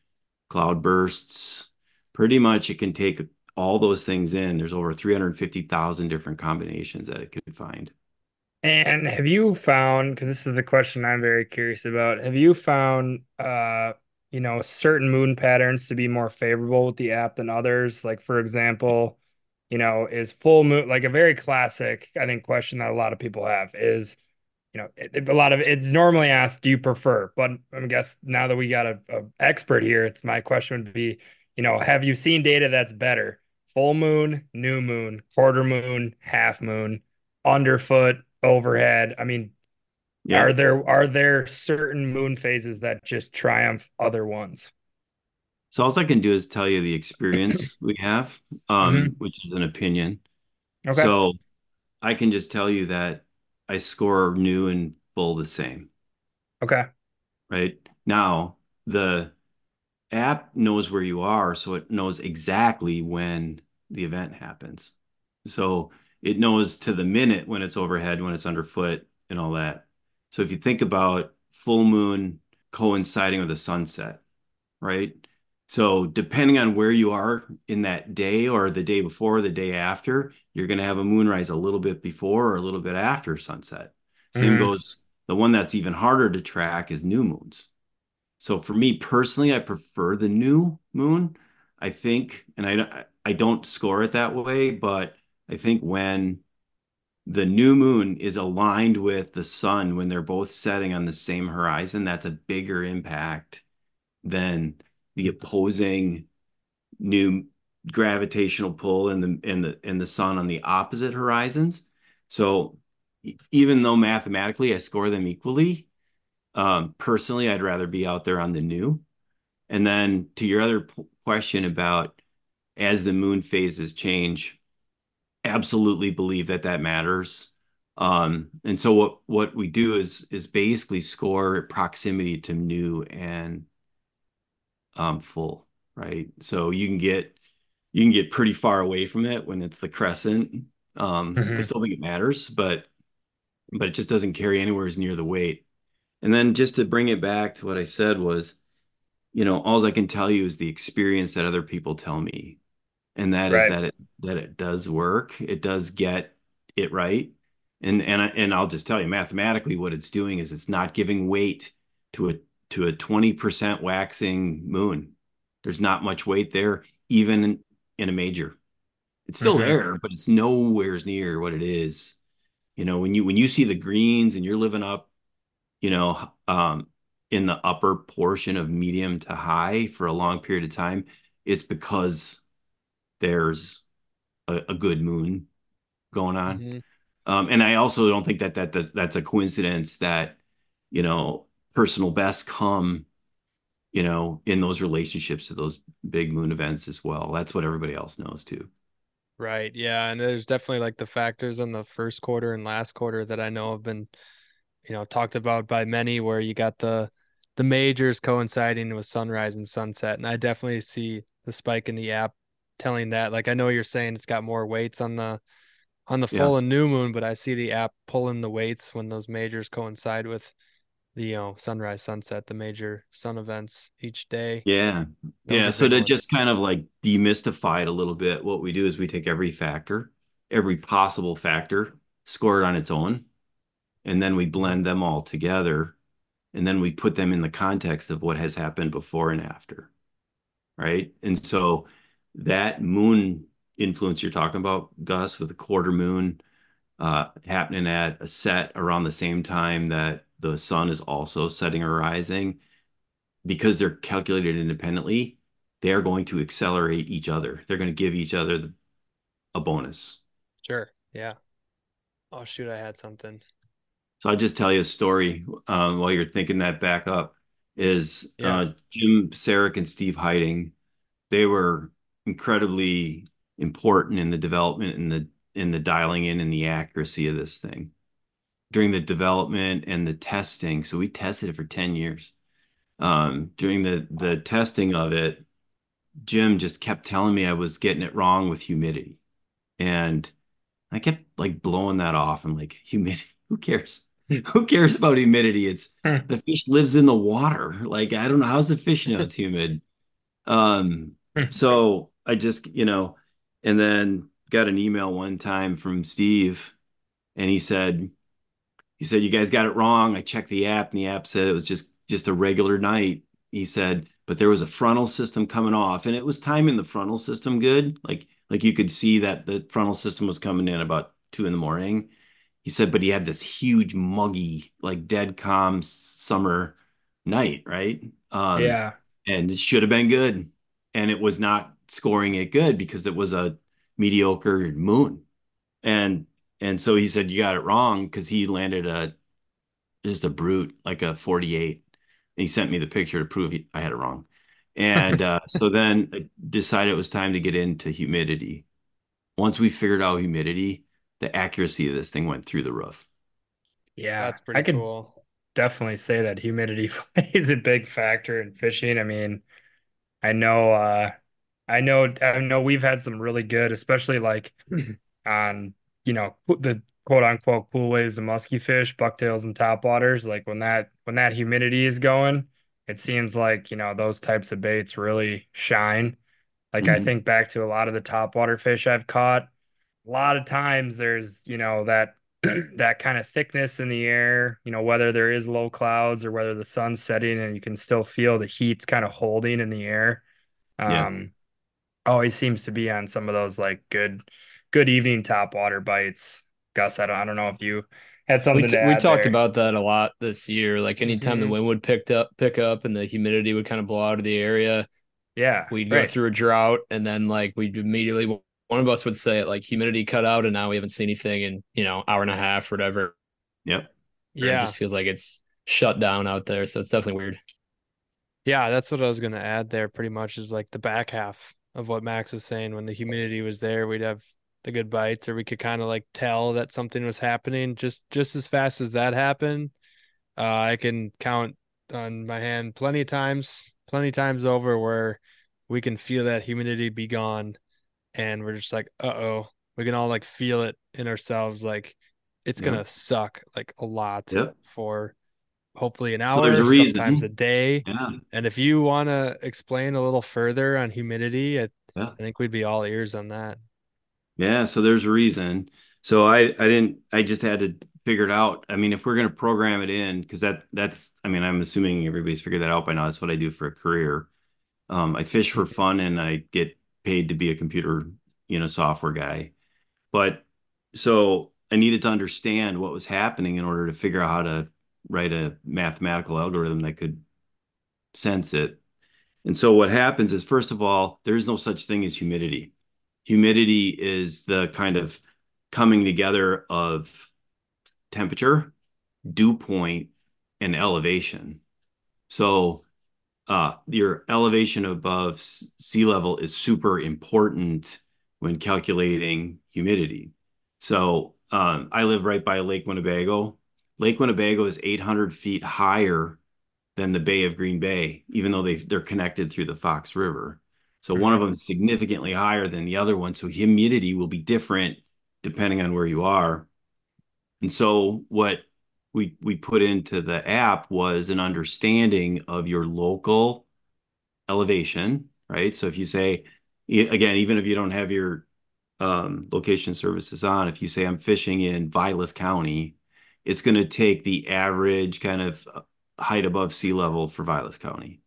cloud bursts. Pretty much it can take all those things in. There's over 350,000 different combinations that it could find. And have you found, because this is the question I'm very curious about, have you found uh, you know, certain moon patterns to be more favorable with the app than others? Like for example, you know, is full moon like a very classic, I think, question that a lot of people have is, you know, it, a lot of it's normally asked, do you prefer? But I guess now that we got a, a expert here, it's my question would be, you know, have you seen data that's better? Full moon, new moon, quarter moon, half moon, underfoot, overhead. I mean, Yeah. are there are there certain moon phases that just triumph other ones? So all I can do is tell you the experience we have, um, which is an opinion. Okay. So I can just tell you that I score new and full the same, Okay. right? Now, the app knows where you are, so it knows exactly when the event happens. So it knows to the minute when it's overhead, when it's underfoot, and all that. So if you think about full moon coinciding with a sunset, right? So depending on where you are in that day or the day before or the day after, you're going to have a moonrise a little bit before or a little bit after sunset. Same Mhm. goes, the one that's even harder to track is new moons. So for me personally, I prefer the new moon. I think, and I I don't score it that way, but I think when the new moon is aligned with the sun when they're both setting on the same horizon, that's a bigger impact than the opposing new gravitational pull and the and the and the sun on the opposite horizons. So even though mathematically I score them equally, um, personally, I'd rather be out there on the new. And then to your other p- question about as the moon phases change, absolutely believe that that matters. Um, and so what what we do is is basically score proximity to new and um, full, right? So you can get you can get pretty far away from it when it's the crescent. Um, I Mhm. still think it matters, but but it just doesn't carry anywhere as near the weight. And then just to bring it back to what I said was, you know, all I can tell you is the experience that other people tell me. And that is Right. that it that it does work. It does get it right. And and I, and I'll just tell you mathematically what it's doing is it's not giving weight to a to a 20% waxing moon. There's not much weight there, even in, in a major. It's still Mhm. there, but it's nowhere near what it is. You know, when you when you see the greens and you're living up, you know, um, in the upper portion of medium to high for a long period of time, it's because there's a, a good moon going on. Mhm. Um, and I also don't think that, that that that's a coincidence that, you know, personal bests come, you know, in those relationships to those big moon events as well. That's what everybody else knows too. Right. Yeah. And there's definitely like the factors in the first quarter and last quarter that I know have been, you know, talked about by many where you got the the majors coinciding with sunrise and sunset. And I definitely see the spike in the app telling that. Like I know you're saying it's got more weights on the on the Yeah. full and new moon, but I see the app pulling the weights when those majors coincide with the you know sunrise, sunset, the major sun events each day. Yeah. Those Yeah. So to ones. just kind of like demystify it a little bit, what we do is we take every factor, every possible factor, score it on its own, and then we blend them all together. And then we put them in the context of what has happened before and after. Right. And so that moon influence you're talking about, Gus, with the quarter moon uh, happening at a set around the same time that the sun is also setting or rising, because they're calculated independently, they're going to accelerate each other. They're going to give each other the, a bonus. Sure. Yeah. Oh shoot, I had something. So I'll just tell you a story um, while you're thinking that back up. Is Yeah. uh, Jim Saric and Steve Heiting? They were incredibly important in the development and the in the dialing in and the accuracy of this thing during the development and the testing. So we tested it for 10 years. Um, during the the testing of it, Jim just kept telling me I was getting it wrong with humidity. And I kept like blowing that off. I'm like, humidity, who cares? Who cares about humidity? It's Hmm. the fish lives in the water. Like, I don't know how's the fish know it's humid. Um, so I just, you know, and then got an email one time from Steve, and he said, he said, "You guys got it wrong." I checked the app, and the app said it was just just a regular night. He said, but there was a frontal system coming off, and it was timing the frontal system good. Like like you could see that the frontal system was coming in about two in the morning. He said, but he had this huge muggy, like dead calm summer night, right? Um, yeah, and it should have been good, and it was not scoring it good because it was a mediocre moon, and and so he said you got it wrong because he landed a just a brute like a 48 and he sent me the picture to prove he, i had it wrong. And uh, so then I decided it was time to get into humidity. Once we figured out humidity the accuracy of this thing went through the roof yeah that's pretty I could cool definitely say that humidity plays a big factor in fishing i mean i know uh i know i know we've had some really good especially like on you know the quote unquote cool ways to musky fish, bucktails and topwaters. Like when that when that humidity is going, it seems like you know those types of baits really shine. Like mm-hmm. I think back to a lot of the topwater fish I've caught. A lot of times there's you know that that kind of thickness in the air. You know whether there is low clouds or whether the sun's setting, and you can still feel the heat's kind of holding in the air. Um, yeah. always seems to be on some of those like good good evening top water bites. Gus, I don't, I don't know if you had something we, t- we talked there. about that a lot this year. Like anytime mm-hmm. the wind would pick up, pick up, and the humidity would kind of blow out of the area. Yeah, we'd right. go through a drought, and then like we'd immediately one of us would say it like humidity cut out, and now we haven't seen anything in you know hour and a half, or whatever. Yep. Yeah, it just feels like it's shut down out there, so it's definitely weird. Yeah, that's what I was gonna add there. Pretty much is like the back half of what Max is saying. When the humidity was there, we'd have the good bites or we could kind of like tell that something was happening just just as fast as that happened uh, i can count on my hand plenty of times plenty of times over where we can feel that humidity be gone and we're just like uh-oh we can all like feel it in ourselves like it's gonna suck like a lot for hopefully an hour so a sometimes a day yeah. and if you want to explain a little further on humidity I, yeah. I think we'd be all ears on that yeah, so there's a reason. So I I didn't I just had to figure it out. I mean, if we're gonna program it in, because that that's I mean, I'm assuming everybody's figured that out by now. That's what I do for a career. Um, I fish for fun and I get paid to be a computer, you know, software guy. But so I needed to understand what was happening in order to figure out how to write a mathematical algorithm that could sense it. And so what happens is, first of all, there's no such thing as humidity humidity is the kind of coming together of temperature, dew point, and elevation. So uh, your elevation above sea level is super important when calculating humidity. So um, I live right by Lake Winnebago. Lake Winnebago is 800 feet higher than the Bay of Green Bay, even though they they're connected through the Fox River. So one of them is significantly higher than the other one. So humidity will be different depending on where you are. And so what we we put into the app was an understanding of your local elevation, right? So if you say again, even if you don't have your um, location services on, if you say I'm fishing in Vilas County, it's going to take the average kind of uh, height above sea level for Vilas County.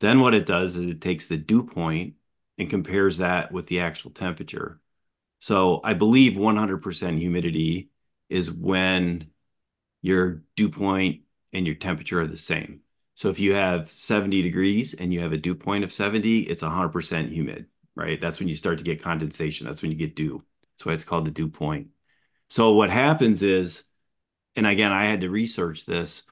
Then what it does is it takes the dew point and compares that with the actual temperature. So I believe 100% humidity is when your dew point and your temperature are the same. So if you have 70 degrees and you have a dew point of 70, it's 100% humid, right? That's when you start to get condensation. That's when you get dew. That's why it's called the dew point. So what happens is, and again, I had to research this,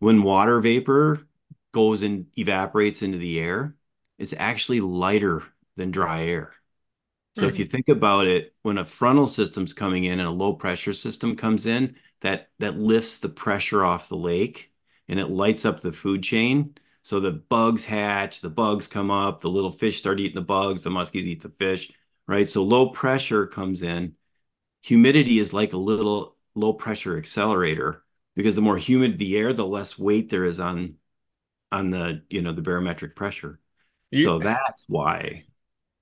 when water vapor goes and evaporates into the air, it's actually lighter than dry air. So mm-hmm. if you think about it, when a frontal system's coming in and a low pressure system comes in, that that lifts the pressure off the lake and it lights up the food chain. So the bugs hatch, the bugs come up, the little fish start eating the bugs, the muskies eat the fish, right? So low pressure comes in. Humidity is like a little low pressure accelerator because the more humid the air, the less weight there is on on the you know the barometric pressure. You, so that's why.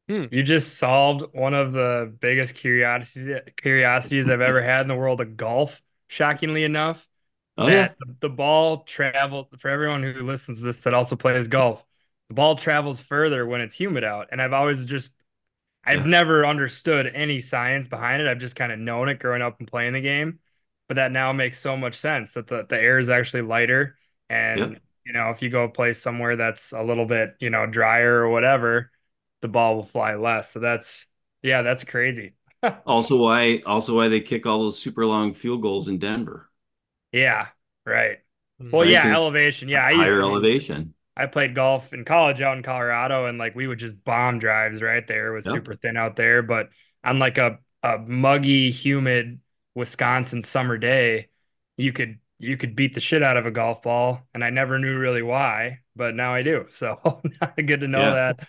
Hmm. You just solved one of the biggest curiosities curiosities I've ever had in the world of golf. Shockingly enough, Oh yeah. the, the ball travel for everyone who listens to this that also plays golf. The ball travels further when it's humid out, and I've always just I've Yeah. never understood any science behind it. I've just kind of known it growing up and playing the game. But that now makes so much sense that the, the air is actually lighter. And, Yep. you know, if you go play somewhere that's a little bit, you know, drier or whatever, the ball will fly less. So that's, yeah, that's crazy. Also why also why they kick all those super long field goals in Denver. Yeah, right. Hmm. Well, Right, yeah, 'cause elevation. Yeah, I used Higher to, elevation. I played golf in college out in Colorado, and like we would just bomb drives right there. It was Yep. super thin out there, but on like a a muggy, humid Wisconsin summer day, you could you could beat the shit out of a golf ball, and I never knew really why, but now I do. So good to know Yeah. that.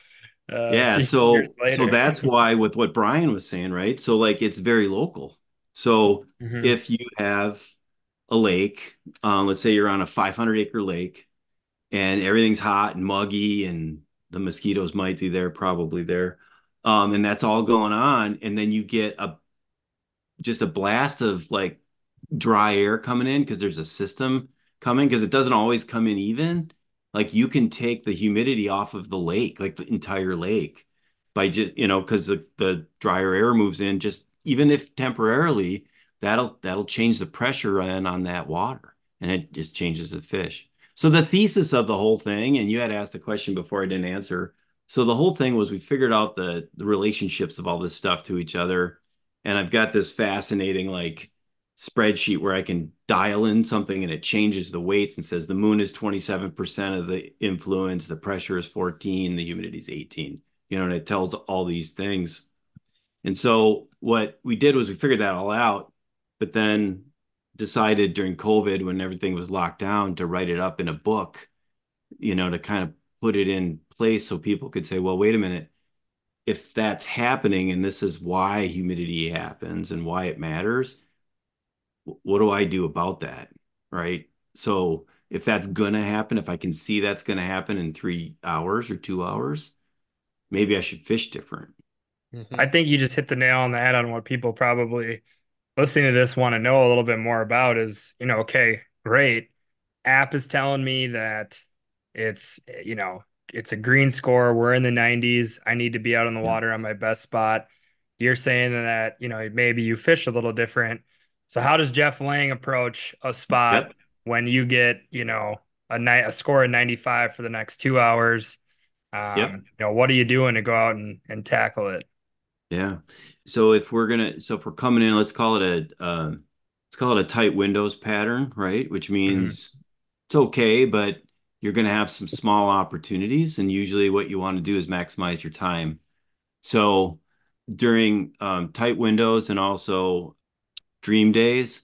Uh, Yeah, so so that's why with what Brian was saying, right? So like it's very local. So Mhm. if you have a lake, um, let's say you're on a 500 acre lake and everything's hot and muggy and the mosquitoes might be there, probably there. Um, and that's all going on. And then you get a just a blast of like dry air coming in because there's a system coming because it doesn't always come in even. Like you can take the humidity off of the lake, like the entire lake, by just you know because the the drier air moves in. Just even if temporarily, that'll that'll change the pressure in on that water, and it just changes the fish. So the thesis of the whole thing, and you had asked a question before I didn't answer. So the whole thing was we figured out the the relationships of all this stuff to each other, and I've got this fascinating like spreadsheet where I can dial in something and it changes the weights and says the moon is 27% of the influence, the pressure is 14, the humidity is 18. You know, and it tells all these things. And so what we did was we figured that all out, but then decided during COVID when everything was locked down to write it up in a book, you know, to kind of put it in place so people could say, well, wait a minute, if that's happening and this is why humidity happens and why it matters, what do I do about that? Right. So if that's going to happen, if I can see that's going to happen in three hours or two hours, maybe I should fish different. Mhm. I think you just hit the nail on the head on what people probably listening to this want to know a little bit more about is, you know, okay, great. App is telling me that it's, you know, it's a green score. We're in the 90s. I need to be out on the water on my best spot. You're saying that, you know, maybe you fish a little different. So how does Jeff Lang approach a spot Yep. when you get, you know, a night a score of 95 for the next two hours? Um, Yep. you know, what are you doing to go out and, and tackle it? Yeah. So if we're gonna, so if we're coming in, let's call it a, um, let's call it a tight windows pattern, right? Which means it's okay, but you're gonna have some small opportunities, and usually what you want to do is maximize your time. So during um, tight windows and also dream days,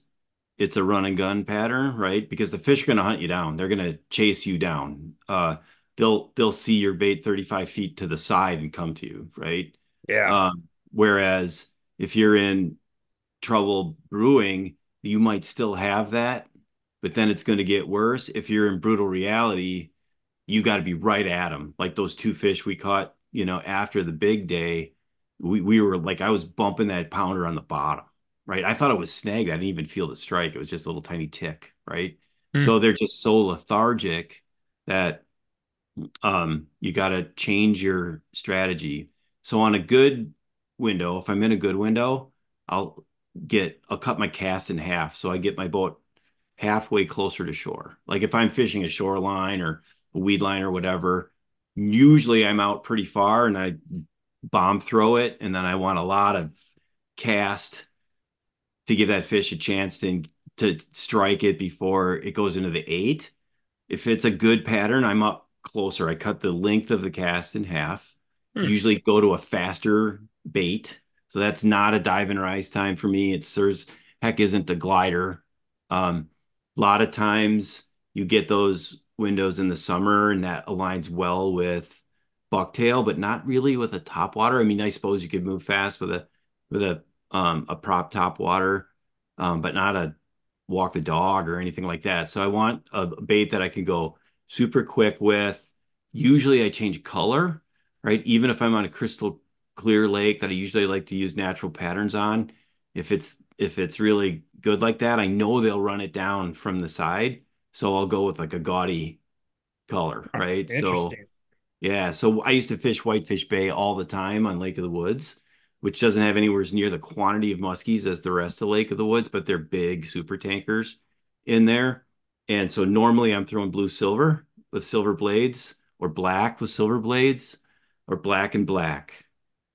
it's a run and gun pattern, right? Because the fish are gonna hunt you down. They're gonna chase you down. Uh, they'll they'll see your bait 35 feet to the side and come to you, right? Yeah. Um, whereas if you're in trouble brewing, you might still have that, but then it's going to get worse. If you're in brutal reality, you got to be right at them. Like those two fish we caught, you know, after the big day, we, we were like, I was bumping that pounder on the bottom, right? I thought it was snagged. I didn't even feel the strike. It was just a little tiny tick, right? Hmm. So they're just so lethargic that um, you got to change your strategy. So on a good window, if I'm in a good window, I'll get I'll cut my cast in half so I get my boat halfway closer to shore. Like if I'm fishing a shoreline or a weed line or whatever, usually I'm out pretty far and I bomb throw it and then I want a lot of cast to give that fish a chance to to strike it before it goes into the eight. If it's a good pattern, I'm up closer. I cut the length of the cast in half. Hmm. Usually go to a faster bait. So that's not a dive and rise time for me. It serves heck isn't the glider. Um, a lot of times you get those windows in the summer and that aligns well with bucktail, but not really with a top water. I mean, I suppose you could move fast with a with a um a prop top water, um, but not a walk the dog or anything like that. So I want a bait that I can go super quick with. Usually I change color, right? Even if I'm on a crystal clear lake that I usually like to use natural patterns on, if it's if it's really good like that, I know they'll run it down from the side. So I'll go with like a gaudy color, right? So yeah, so I used to fish Whitefish Bay all the time on Lake of the Woods, which doesn't have anywhere near the quantity of muskies as the rest of Lake of the Woods, but they're big super tankers in there. And so normally I'm throwing blue silver with silver blades or black with silver blades or black and black.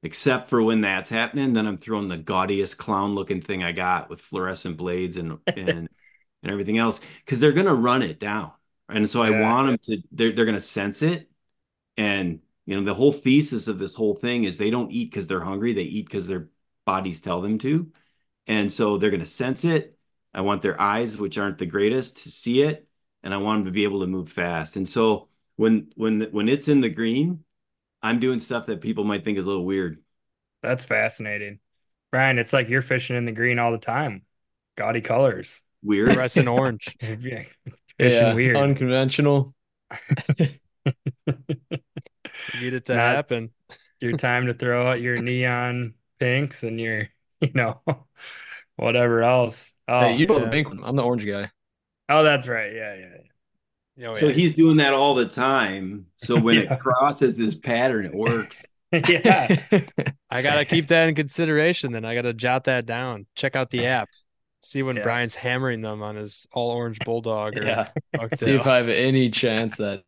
Except for when that's happening, then I'm throwing the gaudiest clown looking thing I got with fluorescent blades and and and everything else because they're gonna run it down. And so I want them to they're they're gonna sense it. And you know, the whole thesis of this whole thing is they don't eat because they're hungry, they eat because their bodies tell them to. And so they're gonna sense it. I want their eyes, which aren't the greatest, to see it, and I want them to be able to move fast. And so when when when it's in the green, I'm doing stuff that people might think is a little weird. That's fascinating. Brian, it's like you're fishing in the green all the time. Gaudy colors. Weird. fluorescent orange. fishing yeah, weird. unconventional. Need it to Not- happen. your time to throw out your neon pinks and your, you know, whatever else. Oh, hey, you know yeah. the pink one. I'm the orange guy. oh, that's right. Yeah, yeah, Oh, So he's doing that all the time. So when Yeah. it crosses this pattern, it works. yeah. yeah. I gotta keep that in consideration. Then I gotta jot that down. Check out the app. See when Yeah. Brian's hammering them on his all orange bulldog or yeah. bucktail. See if I have any chance that.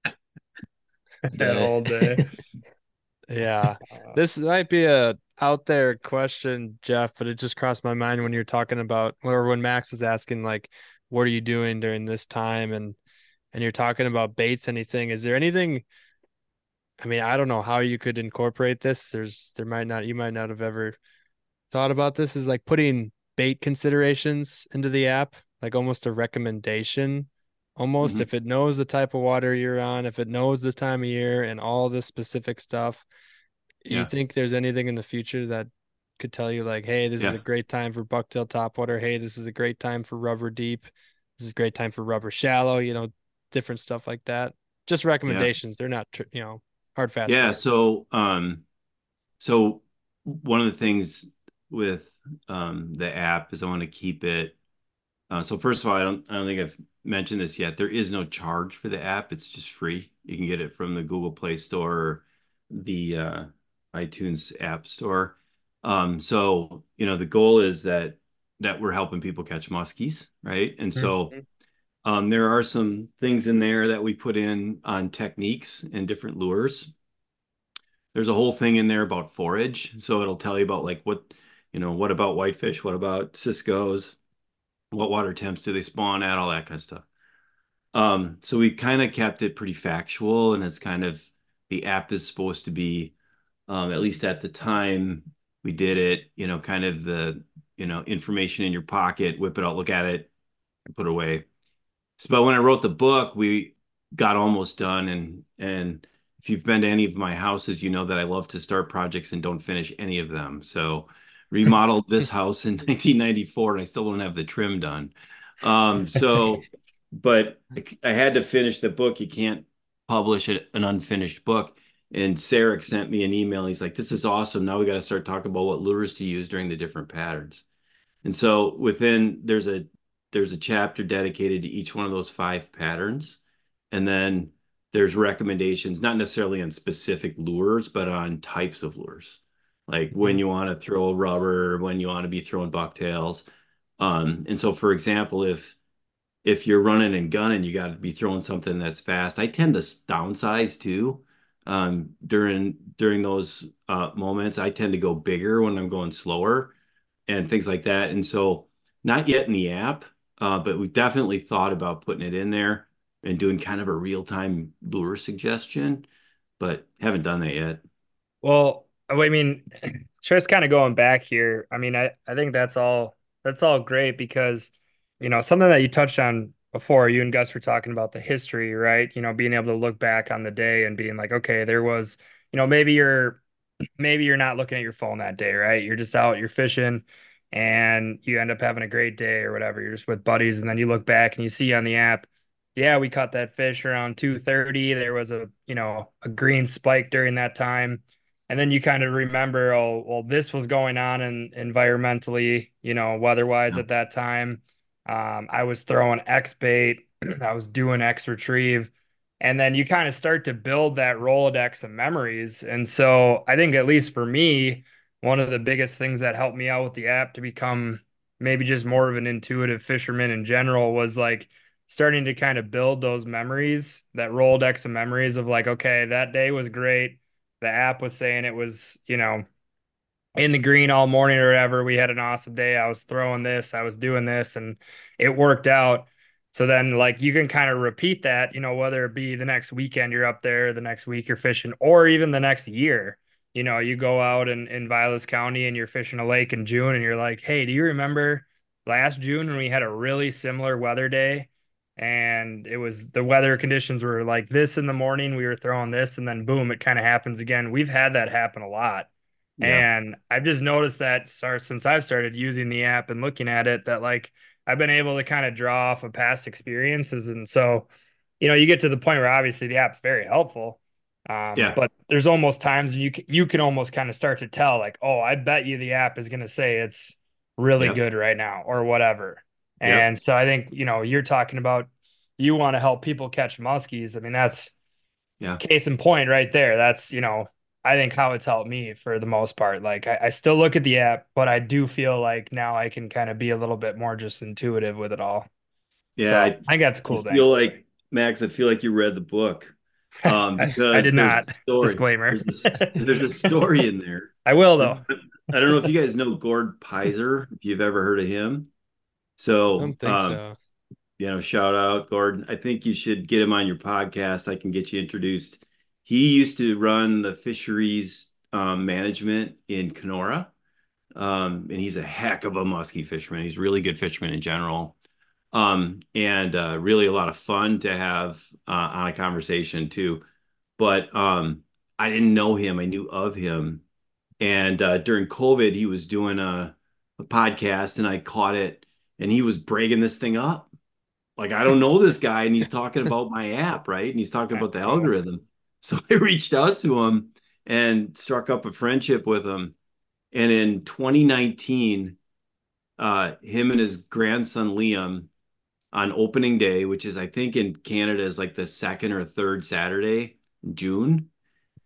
whole day. Yeah. This might be a out there question, Jeff, but it just crossed my mind when you're talking about or when Max was asking like what are you doing during this time and and you're talking about baits anything is there anything I mean I don't know how you could incorporate this there's there might not you might not have ever thought about this is like putting bait considerations into the app like almost a recommendation almost Mhm. if it knows the type of water you're on if it knows the time of year and all this specific stuff you think there's anything in the future that could tell you like hey this is a great time for bucktail topwater hey this is a great time for rubber deep this is a great time for rubber shallow you know different stuff like that just recommendations they're not you know hard fast Yeah. So, um, so one of the things with um the app is I want to keep it. Uh, so first of all, I don't I don't think I've mentioned this yet. There is no charge for the app. It's just free. You can get it from the Google Play Store or the uh, iTunes App Store. Um, so you know the goal is that that we're helping people catch muskies, right? And so um, there are some things in there that we put in on techniques and different lures. There's a whole thing in there about forage, so it'll tell you about like what you know, what about whitefish, what about ciscoes, what water temps do they spawn at, all that kind of stuff. Um, so we kind of kept it pretty factual, and it's kind of the app is supposed to be, um, at least at the time we did it, you know, kind of the you know information in your pocket, whip it out, look at it, and put it away. So, but when I wrote the book, we got almost done, and and if you've been to any of my houses, you know that I love to start projects and don't finish any of them. So, remodeled this house in 1994, and I still don't have the trim done. Um, so, but I had to finish the book. You can't publish an unfinished book. And Saric sent me an email. He's like, "This is awesome. Now we got to start talking about what lures to use during the different patterns." And so within there's a there's a chapter dedicated to each one of those five patterns. And then there's recommendations, not necessarily on specific lures, but on types of lures. Like when you want to throw rubber, when you want to be throwing bucktails. Um, and so for example, if if you're running and gunning, you got to be throwing something that's fast. I tend to downsize too. Um, during during those uh, moments, I tend to go bigger when I'm going slower and things like that. And so not yet in the app, uh, but we've definitely thought about putting it in there and doing kind of a real time lure suggestion, but haven't done that yet. Well, I mean, just kind of going back here. I mean, I, I think that's all that's all great because, you know, something that you touched on before, you and Gus were talking about the history, right? You know, being able to look back on the day and being like, okay, there was, you know, maybe you're maybe you're not looking at your phone that day, right? You're just out, you're fishing, and you end up having a great day or whatever. You're just with buddies, and then you look back and you see on the app, yeah, we caught that fish around 2:30. There was a, you know, a green spike during that time. And then you kind of remember, oh, well, this was going on in environmentally, you know, weather-wise Yeah. at that time. Um, I was throwing X bait, I was doing X retrieve, and then you kind of start to build that Rolodex of memories. And so I think at least for me, one of the biggest things that helped me out with the app to become maybe just more of an intuitive fisherman in general was like starting to kind of build those memories, that Rolodex of memories of like, okay, that day was great. The app was saying it was, you know, in the green all morning or whatever. We had an awesome day. I was throwing this, I was doing this, and it worked out. So then, like, you can kind of repeat that, you know, whether it be the next weekend you're up there, the next week you're fishing, or even the next year. You know, you go out in, in Vilas County and you're fishing a lake in June, and you're like, hey, do you remember last June when we had a really similar weather day? And it was the weather conditions were like this in the morning, we were throwing this, and then boom, it kind of happens again. We've had that happen a lot. Yeah. And I've just noticed that start since I've started using the app and looking at it that like I've been able to kind of draw off of past experiences. And so, you know, you get to the point where obviously the app's very helpful. Um, Yeah. but there's almost times you can, you can almost kind of start to tell like, oh, I bet you the app is going to say it's really Yep. good right now or whatever. Yep. And so I think, you know, you're talking about you want to help people catch muskies. I mean, that's Yeah. case in point right there. That's, you know, I think how it's helped me for the most part. Like I, I still look at the app, but I do feel like now I can kind of be a little bit more just intuitive with it all. Yeah. So, I, I think that's a cool I thing. feel like Max, I feel like you read the book. Um, I- I did not. Disclaimer. There's a, there's a story in there. I will though. I don't know if you guys know Gord Pyzer, if you've ever heard of him. I So, don't think um, so. you know, shout out Gordon. I think you should get him on your podcast. I can get you introduced. He used to run the fisheries um, management in Kenora. Um, and he's a heck of a muskie fisherman. He's really good fisherman in general. Um, and uh, really a lot of fun to have uh, on a conversation too. But um, I didn't know him. I knew of him. And uh, during COVID, he was doing a, a podcast and I caught it and he was breaking this thing up. Like, I don't know this guy and he's talking about my app, right? And he's talking about the algorithm. So I reached out to him and struck up a friendship with him. And in 2019, uh, him and his grandson Liam on opening day, which is I think in Canada is like the second or third Saturday in June,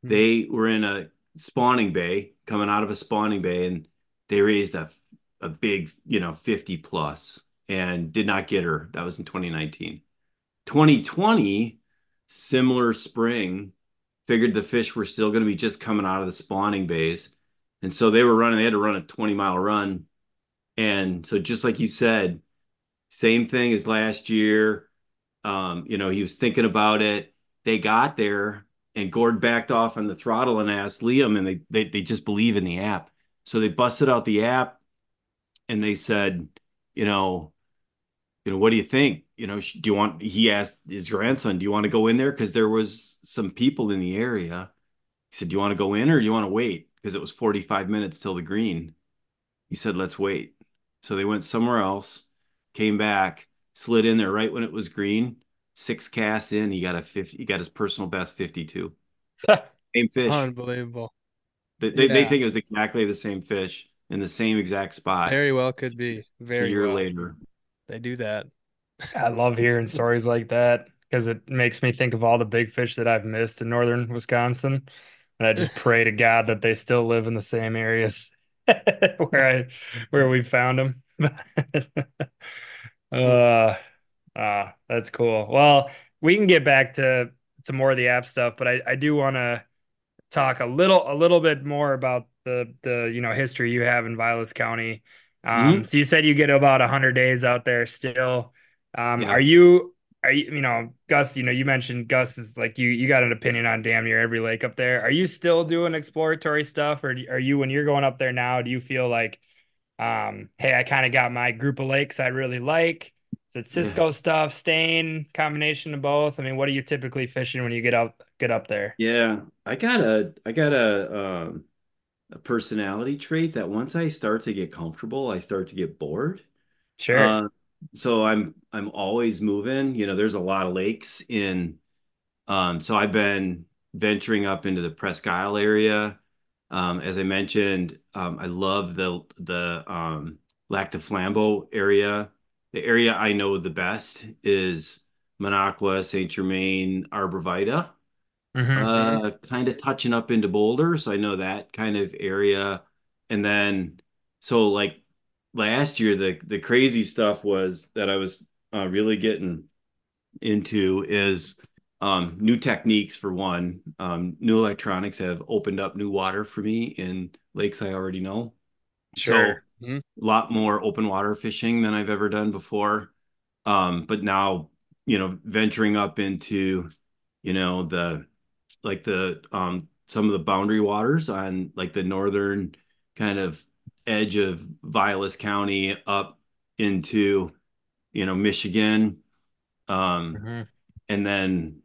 Hmm. they were in a spawning bay, coming out of a spawning bay, and they raised a a big, you know, 50 plus and did not get her. That was in 2019. 2020, similar spring, figured the fish were still going to be just coming out of the spawning bays. And so they were running, they had to run a 20 mile run. And so just like you said, same thing as last year. Um, you know, he was thinking about it. They got there and Gord backed off on the throttle and asked Liam, and they they they just believe in the app. So they busted out the app and they said, you know, you know, what do you think? You know, do you want? He asked his grandson, do you want to go in there? Because there was some people in the area. He said, do you want to go in or do you want to wait? Because it was 45 minutes till the green. He said, let's wait. So they went somewhere else, came back, slid in there right when it was green. Six casts in, he got a 50, he got his personal best 52. Same fish. Unbelievable. They, they, they think it was exactly the same fish in the same exact spot Very well could be. a Very year well. later. They do that. I love hearing stories like that because it makes me think of all the big fish that I've missed in northern Wisconsin. And I just pray to God that they still live in the same areas where I where we found them. uh, uh, that's cool. Well, we can get back to to more of the app stuff, but I, I do want to talk a little a little bit more about the the you know history you have in Vilas County. Um, so you said you get about hundred days out there still. Um, Yeah. are you are you you know Gus? You know you mentioned Gus is like you you got an opinion on damn near every lake up there. Are you still doing exploratory stuff, or do- are you when you're going up there now? Do you feel like, um, hey, I kind of got my group of lakes I really like. Is it Yeah. Cisco stuff, stain, combination of both? I mean, what are you typically fishing when you get out get up there? Yeah, I got a I got a um a personality trait that once I start to get comfortable, I start to get bored. Sure. Uh, so I'm I'm always moving. You know, there's a lot of lakes in um so I've been venturing up into the Presque Isle area. Um, as I mentioned, um, I love the the um, Lac du Flambeau area. The area I know the best is Minocqua, Saint Germain, Arbor Vitae, Mhm. uh, kind of touching up into Boulder. So I know that kind of area. And then, so like last year, the the crazy stuff was that I was uh, really getting into is um, new techniques for one. Um, new electronics have opened up new water for me in lakes I already know. Sure. So Mhm. a lot more open water fishing than I've ever done before. Um, but now, you know, venturing up into, you know, the like the um some of the boundary waters on like the northern kind of edge of Vilas County up into, you know, Michigan. Um, Mhm. and then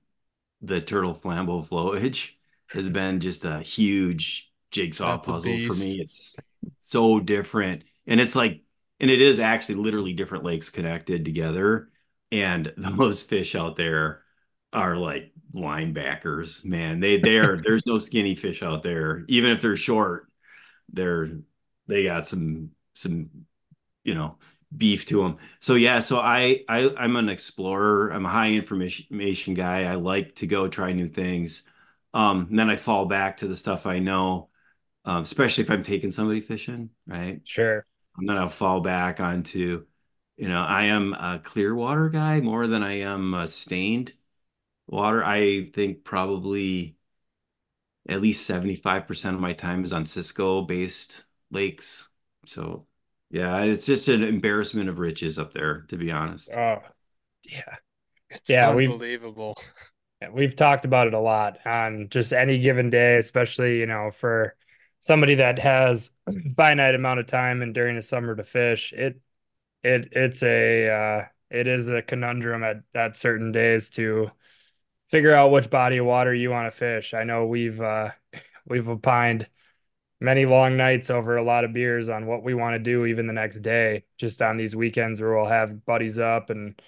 the turtle flambeau flowage has been just a huge jigsaw That's puzzle for me. It's so different. And it's like, and it is actually literally different lakes connected together. And the most fish out there are like linebackers, man. They they're there's no skinny fish out there. Even if they're short, they're they got some some you know beef to them. So yeah, so I, I I'm an explorer. I'm a high information guy. I like to go try new things. Um, and then I fall back to the stuff I know, um, especially if I'm taking somebody fishing, right? Sure. I'm gonna fall back onto, you know, I am a clear water guy more than I am a stained water. I think probably at least 75% of my time is on Cisco based lakes. So yeah, it's just an embarrassment of riches up there, to be honest. Oh, yeah. It's Yeah, we- unbelievable. Yeah, We've talked about it a lot on just any given day, especially, you know, for somebody that has finite amount of time and during the summer to fish. It it it's a uh it is a conundrum at at certain days to figure out which body of water you want to fish. I know we've uh we've opined many long nights over a lot of beers on what we want to do even the next day, just on these weekends where we'll have buddies up and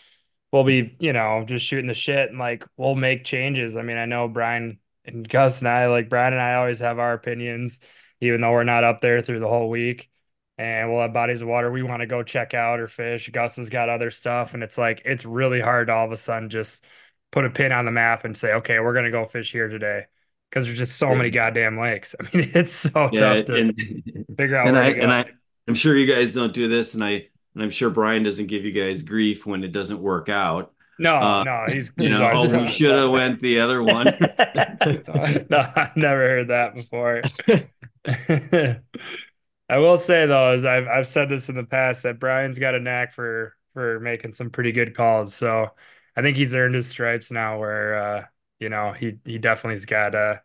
we'll be, you know, just shooting the shit and like we'll make changes. I mean, I know Brian and Gus and I, like Brian and I always have our opinions, even though we're not up there through the whole week. And we'll have bodies of water we want to go check out or fish. Gus has got other stuff. And it's like, it's really hard all of a sudden just put a pin on the map and say, okay, we're going to go fish here today. Cause there's just so many goddamn lakes. I mean, it's so Yeah, tough to and figure out and where I to go. and I I'm sure you guys don't do this, and I and I'm sure Brian doesn't give you guys grief when it doesn't work out. no, uh, no, he's, You know, oh, we should have went the other one. no, I've never heard that before. I will say though, as I've I've said this in the past, that Brian's got a knack for for making some pretty good calls. So I think he's earned his stripes now. Where uh, you know he he definitely's got uh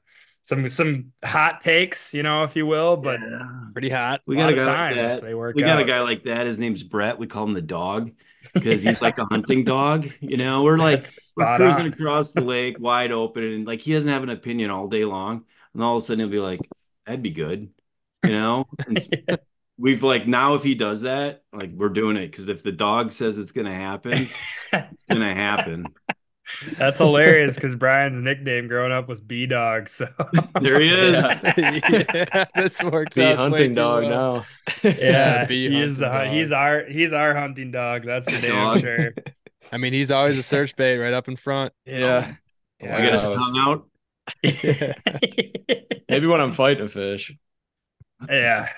some some hot takes, you know, if you will. But Yeah. Pretty hot. We a got a of guy like that. they work We got a guy like that. His name's Brett. We call him the dog because he's like a hunting dog. You know, we're like we're cruising on. across the lake wide open, and like he doesn't have an opinion all day long, and all of a sudden he'll be like, "That'd be good," you know. And s- we've like now if he does that, like we're doing it because if the dog says it's gonna happen, it's gonna happen. That's hilarious because Brian's nickname growing up was B Dog. So There he is. yeah, this works Be out way hunting too dog well. now. yeah, be he's the hunting he's our he's our hunting dog. That's for damn Dog. sure. I mean, he's always a search bait right up in front. Yeah. Um, I got his tongue out. Maybe when I'm fighting a fish. yeah.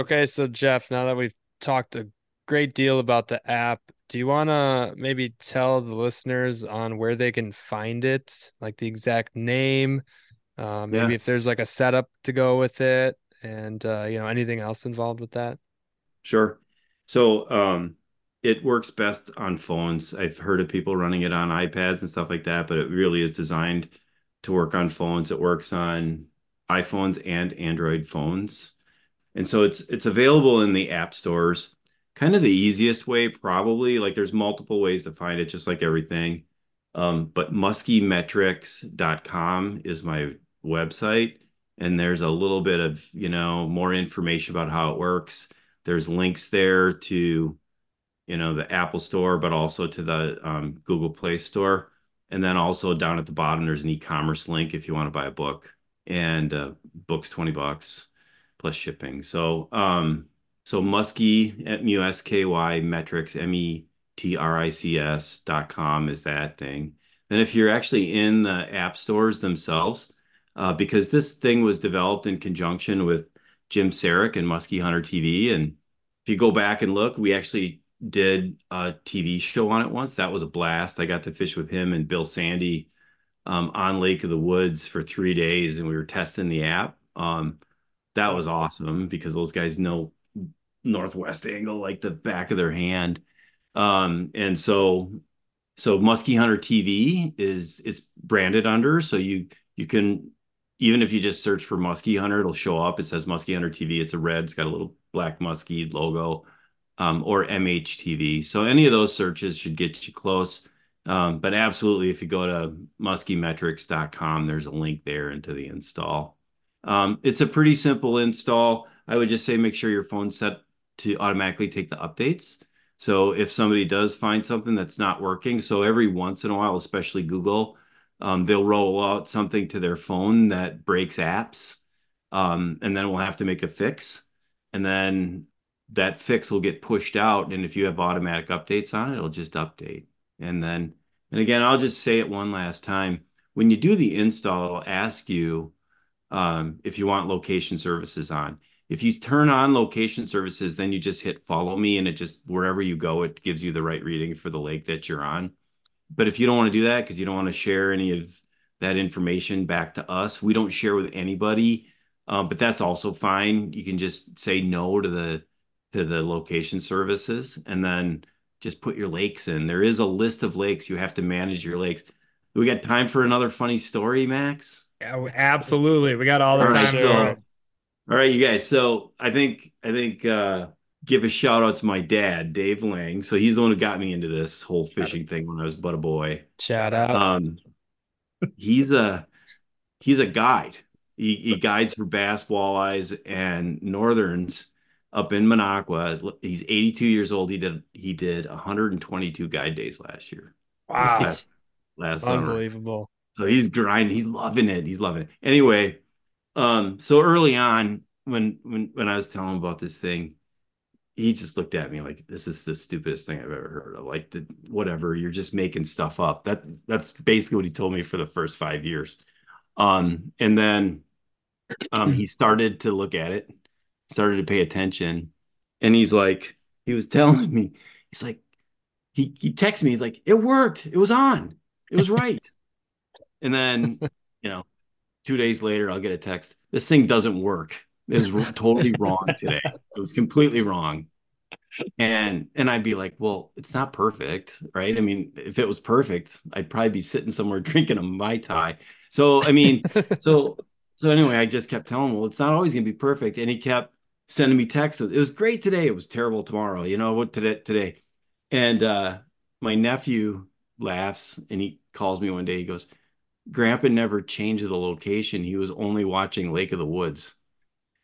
Okay, so Jeff, now that we've talked a great deal about the app, do you want to maybe tell the listeners on where they can find it, like the exact name, uh, maybe Yeah. if there's like a setup to go with it, and uh, you know anything else involved with that? Sure. So um it works best on phones. I've heard of people running it on iPads and stuff like that, but it really is designed to work on phones. It works on iPhones and Android phones. And so it's it's available in the app stores. Kind of the easiest way, probably. Like there's multiple ways to find it, just like everything. Um, but muskymetrics.com is my website, and there's a little bit of, you know, more information about how it works. There's links there to, you know, the Apple Store, but also to the um, Google Play Store. And then also down at the bottom, there's an e-commerce link if you want to buy a book. and uh, books 20 bucks plus shipping. So, um, so Musky, M-U-S-K-Y, metrics, M-E-T-R-I-C-S dot com is that thing. Then if you're actually in the app stores themselves, uh, because this thing was developed in conjunction with Jim Saric and Musky Hunter TV. And if you go back and look, we actually did a TV show on it once. That was a blast. I got to fish with him and Bill Sandy um, on Lake of the Woods for three days, and we were testing the app. Um, that was awesome because those guys know Northwest angle like the back of their hand. Um, and so so Musky Hunter TV is it's branded under, so you you can even if you just search for Musky Hunter, it'll show up. It says Musky Hunter TV. It's a red. It's got a little black muskie logo, um, or MHTV. So any of those searches should get you close. Um, but absolutely, if you go to muskymetrics.com, there's a link there into the install. Um, it's a pretty simple install. I would just say make sure your phone's set to automatically take the updates. So if somebody does find something that's not working, so every once in a while, especially Google, um, they'll roll out something to their phone that breaks apps, um, and then we'll have to make a fix, and then that fix will get pushed out. And if you have automatic updates on it, it'll just update. And then, and again, I'll just say it one last time: when you do the install, it'll ask you um, if you want location services on. If you turn on location services, then you just hit follow me, and it just wherever you go, it gives you the right reading for the lake that you're on. But if you don't want to do that because you don't want to share any of that information back to us, we don't share with anybody. Um, but that's also fine. You can just say no to the to the location services, and then just put your lakes in. There is a list of lakes you have to manage your lakes. We got time for another funny story, Max? Yeah, absolutely. We got all the all time. right, so, all right, you guys. So I think I think uh give a shout out to my dad, Dave Lang. So he's the one who got me into this whole fishing thing when I was but a boy. Shout out. Um, he's a he's a guide. He, he guides for bass, walleyes, and northerns up in Minocqua. He's 82 years old. He did he did 122 guide days last year. Wow, last, last summer. Unbelievable. So he's grinding. He's loving it. He's loving it. Anyway, um, so early on when when when I was telling him about this thing, he just looked at me like this is the stupidest thing I've ever heard of. Like the, whatever, you're just making stuff up. That that's basically what he told me for the first five years. Um, and then um, he started to look at it, started to pay attention, and he's like, he was telling me, he's like, he he texted me, he's like, it worked, it was on, it was right. And then, you know, two days later, I'll get a text, this thing doesn't work. It was totally wrong today. It was completely wrong. And and I'd be like, well, it's not perfect, right? I mean, if it was perfect, I'd probably be sitting somewhere drinking a mai tai. So I mean, so so anyway, I just kept telling him, well, it's not always gonna be perfect. And he kept sending me texts. It was great today. It was terrible tomorrow. You know what today today. And uh my nephew laughs and he calls me one day. He goes, Grandpa never changed the location. He was only watching Lake of the Woods.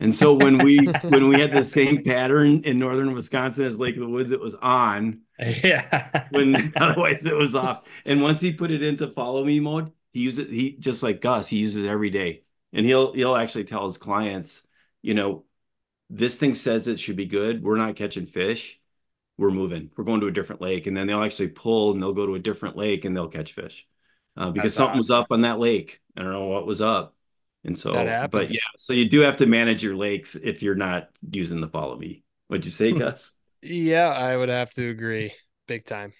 And so when we when we had the same pattern in northern Wisconsin as Lake of the Woods, it was on. Yeah. when otherwise it was off. And once he put it into follow me mode, he uses it. He just like Gus, he uses it every day. And he'll he'll actually tell his clients, you know, this thing says it should be good. We're not catching fish. We're moving. We're going to a different lake. And then they'll actually pull and they'll go to a different lake and they'll catch fish. Uh, because That's something was up on that lake. I don't know what was up. And so, but yeah, so you do have to manage your lakes if you're not using the follow me. What'd you say, Gus? Yeah, I would have to agree. Big time.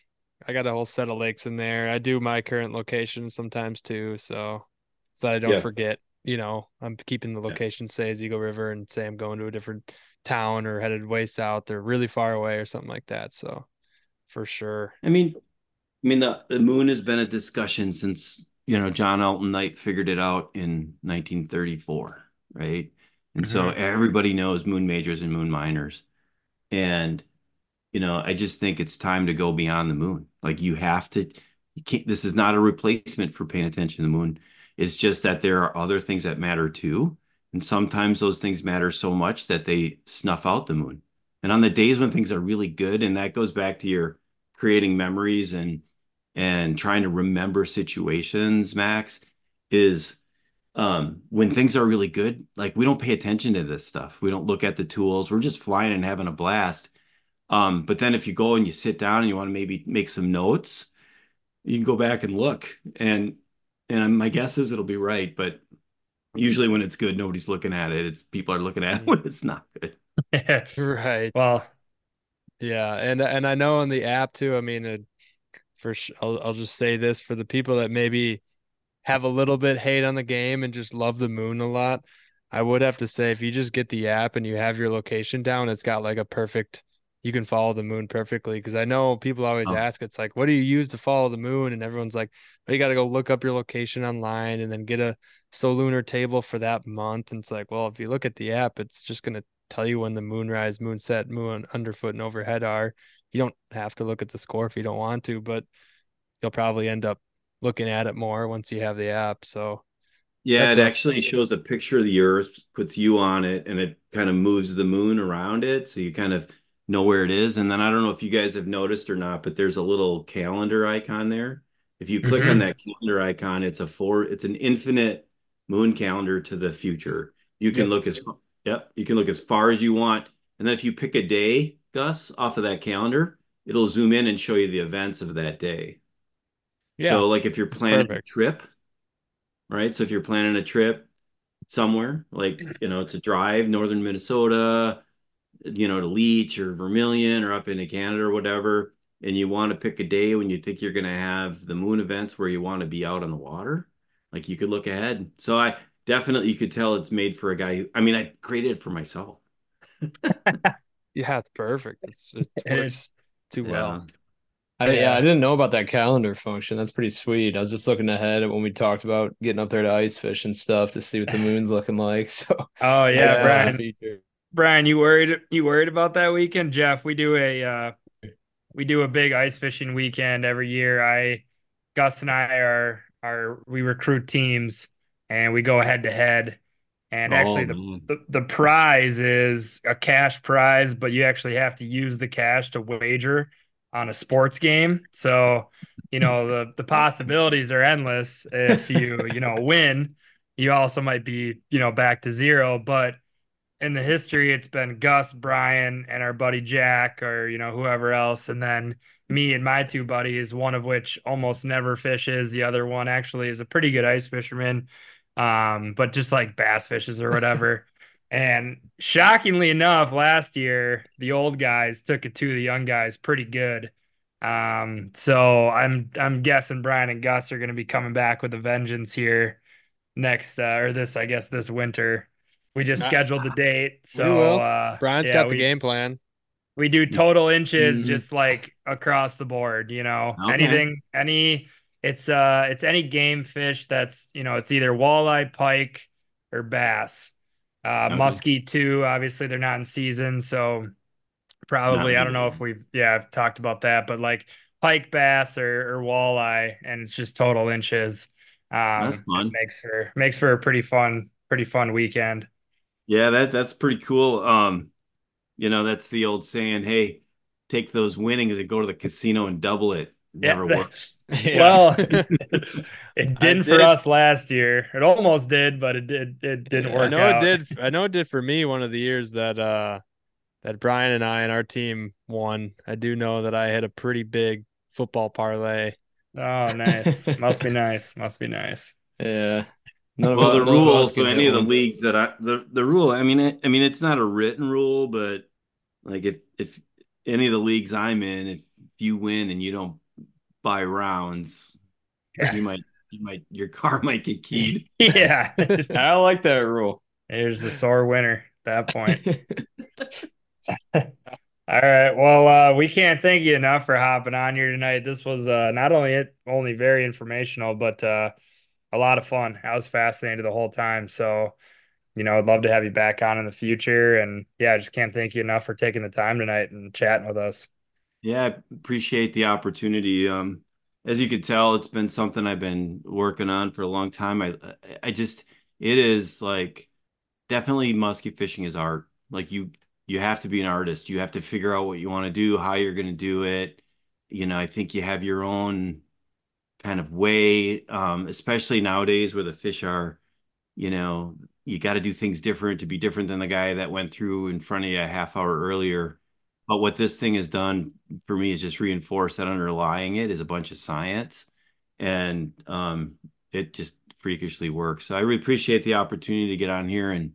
I got a whole set of lakes in there. I do my current location sometimes too, so so that I don't Yeah. forget. You know, I'm keeping the location say as Eagle River and say I'm going to a different town or headed way south or really far away or something like that. So for sure. I mean, mean the the moon has been a discussion since you know John Alden Knight figured it out in 1934, right? And so mm-hmm. everybody knows moon majors and moon minors, and you know I just think it's time to go beyond the moon. Like you have to. You can't. This is not a replacement for paying attention to the moon. It's just that there are other things that matter too, and sometimes those things matter so much that they snuff out the moon. And on the days when things are really good, and that goes back to your creating memories and and trying to remember situations max is um, when things are really good, like we don't pay attention to this stuff. We don't look at the tools. We're just flying and having a blast. Um, but then if you go and you sit down and you want to maybe make some notes, you can go back and look. And and my guess is it'll be right, but usually when it's good, nobody's looking at it. It's people are looking at it when it's not good. right. Well, yeah, and and I know in the app too. I mean, it, for I'll I'll just say this for the people that maybe have a little bit hate on the game and just love the moon a lot. I would have to say if you just get the app and you have your location down, it's got like a perfect you can follow the moon perfectly because I know people always oh. ask it's like what do you use to follow the moon and everyone's like oh, you got to go look up your location online and then get a Solunar table for that month and it's like well if you look at the app it's just going to tell you when the moonrise moonset moon underfoot and overhead are you don't have to look at the score if you don't want to but you'll probably end up looking at it more once you have the app. So yeah, it actually shows a picture of the Earth, puts you on it, and it kind of moves the moon around it, so you kind of know where it is. And then I don't know if you guys have noticed or not, but there's a little calendar icon there. If you click mm-hmm. on that calendar icon, it's a four, it's an infinite moon calendar to the future. You can yep. look as yep, you can look as far as you want. And then if you pick a day, Gus, off of that calendar, it'll zoom in and show you the events of that day. Yeah. So like if you're planning a trip, right? So if you're planning a trip somewhere, like you know, to drive northern Minnesota, you know, to Leech or Vermilion or up into Canada or whatever, and you want to pick a day when you think you're going to have the moon events where you want to be out on the water, like you could look ahead. So I definitely you could tell it's made for a guy. Who, I mean, I created it for myself. yeah, it's perfect. It's it works too yeah. well. I, yeah. I didn't know about that calendar function. That's pretty sweet. I was just looking ahead at when we talked about getting up there to ice fish and stuff to see what the moon's looking like. So, oh yeah, Brian, Brian, you worried? You worried about that weekend, Jeff? We do a uh, we do a big ice fishing weekend every year. I, Gus, and I are are we recruit teams and we go head to head. And oh, actually, the, the, the prize is a cash prize, but you actually have to use the cash to wager on a sports game. So, you know, the the possibilities are endless. If you, you know, win, you also might be, you know, back to zero. But in the history, it's been Gus, Brian, and our buddy Jack, or you know, whoever else, and then me and my two buddies, one of which almost never fishes. The other one actually is a pretty good ice fisherman. Um, but just like bass fishes or whatever. And shockingly enough, last year the old guys took it to the young guys pretty good. Um, so I'm I'm guessing Brian and Gus are going to be coming back with a vengeance here next uh, or this I guess this winter. We just scheduled the date, so uh, Brian's yeah, got the we, game plan. We do total inches, mm-hmm. just like across the board. You know, okay. anything, any. It's uh, it's any game fish that's you know, it's either walleye, pike, or bass. Uh, okay. Muskie too. Obviously, they're not in season, so probably not I don't know if we've yeah I've talked about that, but like pike bass or, or walleye, and it's just total inches. Um, that's fun. Makes for makes for a pretty fun pretty fun weekend. Yeah, that that's pretty cool. Um, you know, that's the old saying, hey, take those winnings and go to the casino and double it. Never yeah, works. Yeah. Well, it didn't did. for us last year. It almost did, but it did. It didn't work. I know out. it did. I know it did for me. One of the years that uh that Brian and I and our team won. I do know that I had a pretty big football parlay. Oh, nice. Must be nice. Must be nice. Yeah. None well, the rule. So any of the leagues that I the the rule. I mean, it, I mean, it's not a written rule, but like if if any of the leagues I'm in, if you win and you don't by rounds, you might you might your car might get keyed. yeah, I like that rule. There's the sore winner at that point. All right. Well, uh, we can't thank you enough for hopping on here tonight. This was uh, not only it only very informational, but uh, a lot of fun. I was fascinated the whole time. So, you know, I'd love to have you back on in the future. And yeah, I just can't thank you enough for taking the time tonight and chatting with us. Yeah, I appreciate the opportunity. Um, as you could tell, it's been something I've been working on for a long time. I, I just, it is like definitely musky fishing is art. Like you, you have to be an artist. You have to figure out what you want to do, how you're going to do it. You know, I think you have your own kind of way, um, especially nowadays where the fish are you know, you got to do things different to be different than the guy that went through in front of you a half hour earlier. But what this thing has done for me is just reinforce that underlying it is a bunch of science, and um, it just freakishly works. So I really appreciate the opportunity to get on here and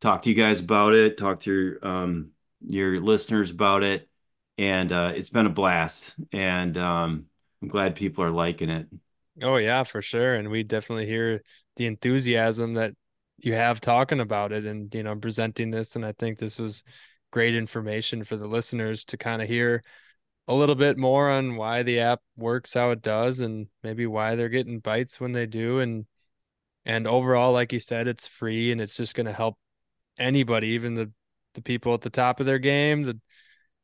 talk to you guys about it, talk to your um, your listeners about it, and uh, it's been a blast. And um, I'm glad people are liking it. Oh yeah, for sure. And we definitely hear the enthusiasm that you have talking about it and you know presenting this. And I think this was great information for the listeners to kind of hear a little bit more on why the app works how it does and maybe why they're getting bites when they do. And and overall like you said it's free and it's just going to help anybody even the the people at the top of their game the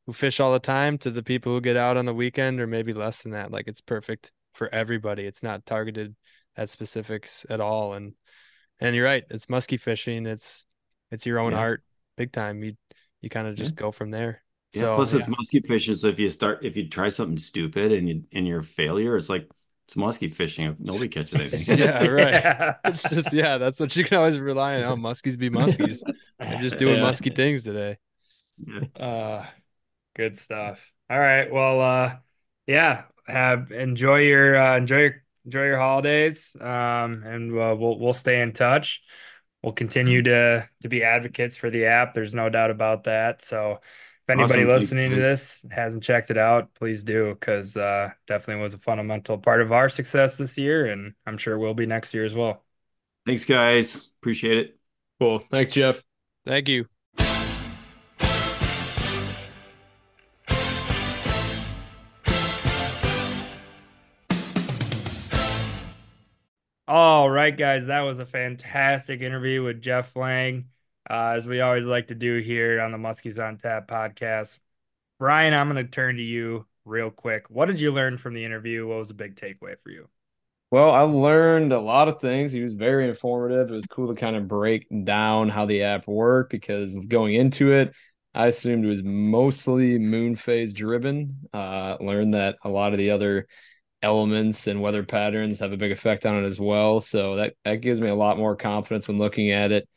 who fish all the time to the people who get out on the weekend or maybe less than that. Like it's perfect for everybody. It's not targeted at specifics at all. And and you're right it's musky fishing. It's it's your own Yeah. art big time. You you kind of just go from there Yeah, so plus it's musky fishing. So if you start, if you try something stupid and you and you're a failure, it's like it's musky fishing. If nobody catches anything. yeah right Yeah. it's just yeah that's what you can always rely on oh muskies be muskies They're just doing Yeah. musky things today Uh, good stuff. All right. Well, uh, yeah. Have enjoy your uh, enjoy your enjoy your holidays. Um, and uh, we'll we'll stay in touch. We'll continue to to be advocates for the app. There's no doubt about that. So if anybody Awesome. Thanks, listening to this hasn't checked it out, please do because uh, definitely was a fundamental part of our success this year, and I'm sure will be next year as well. Thanks, guys. Appreciate it. Cool. Thanks, Jeff. thank you All right, guys, that was a fantastic interview with Jeff Lang, uh, as we always like to do here on the Muskies on Tap podcast. Brian, I'm going to turn to you real quick. What did you learn from the interview? What was a big takeaway for you? Well, I learned a lot of things. He was very informative. It was cool to kind of break down how the app worked because going into it, I assumed it was mostly moon phase driven. Uh, learned that a lot of the other elements and weather patterns have a big effect on it as well. So that that gives me a lot more confidence when looking at it.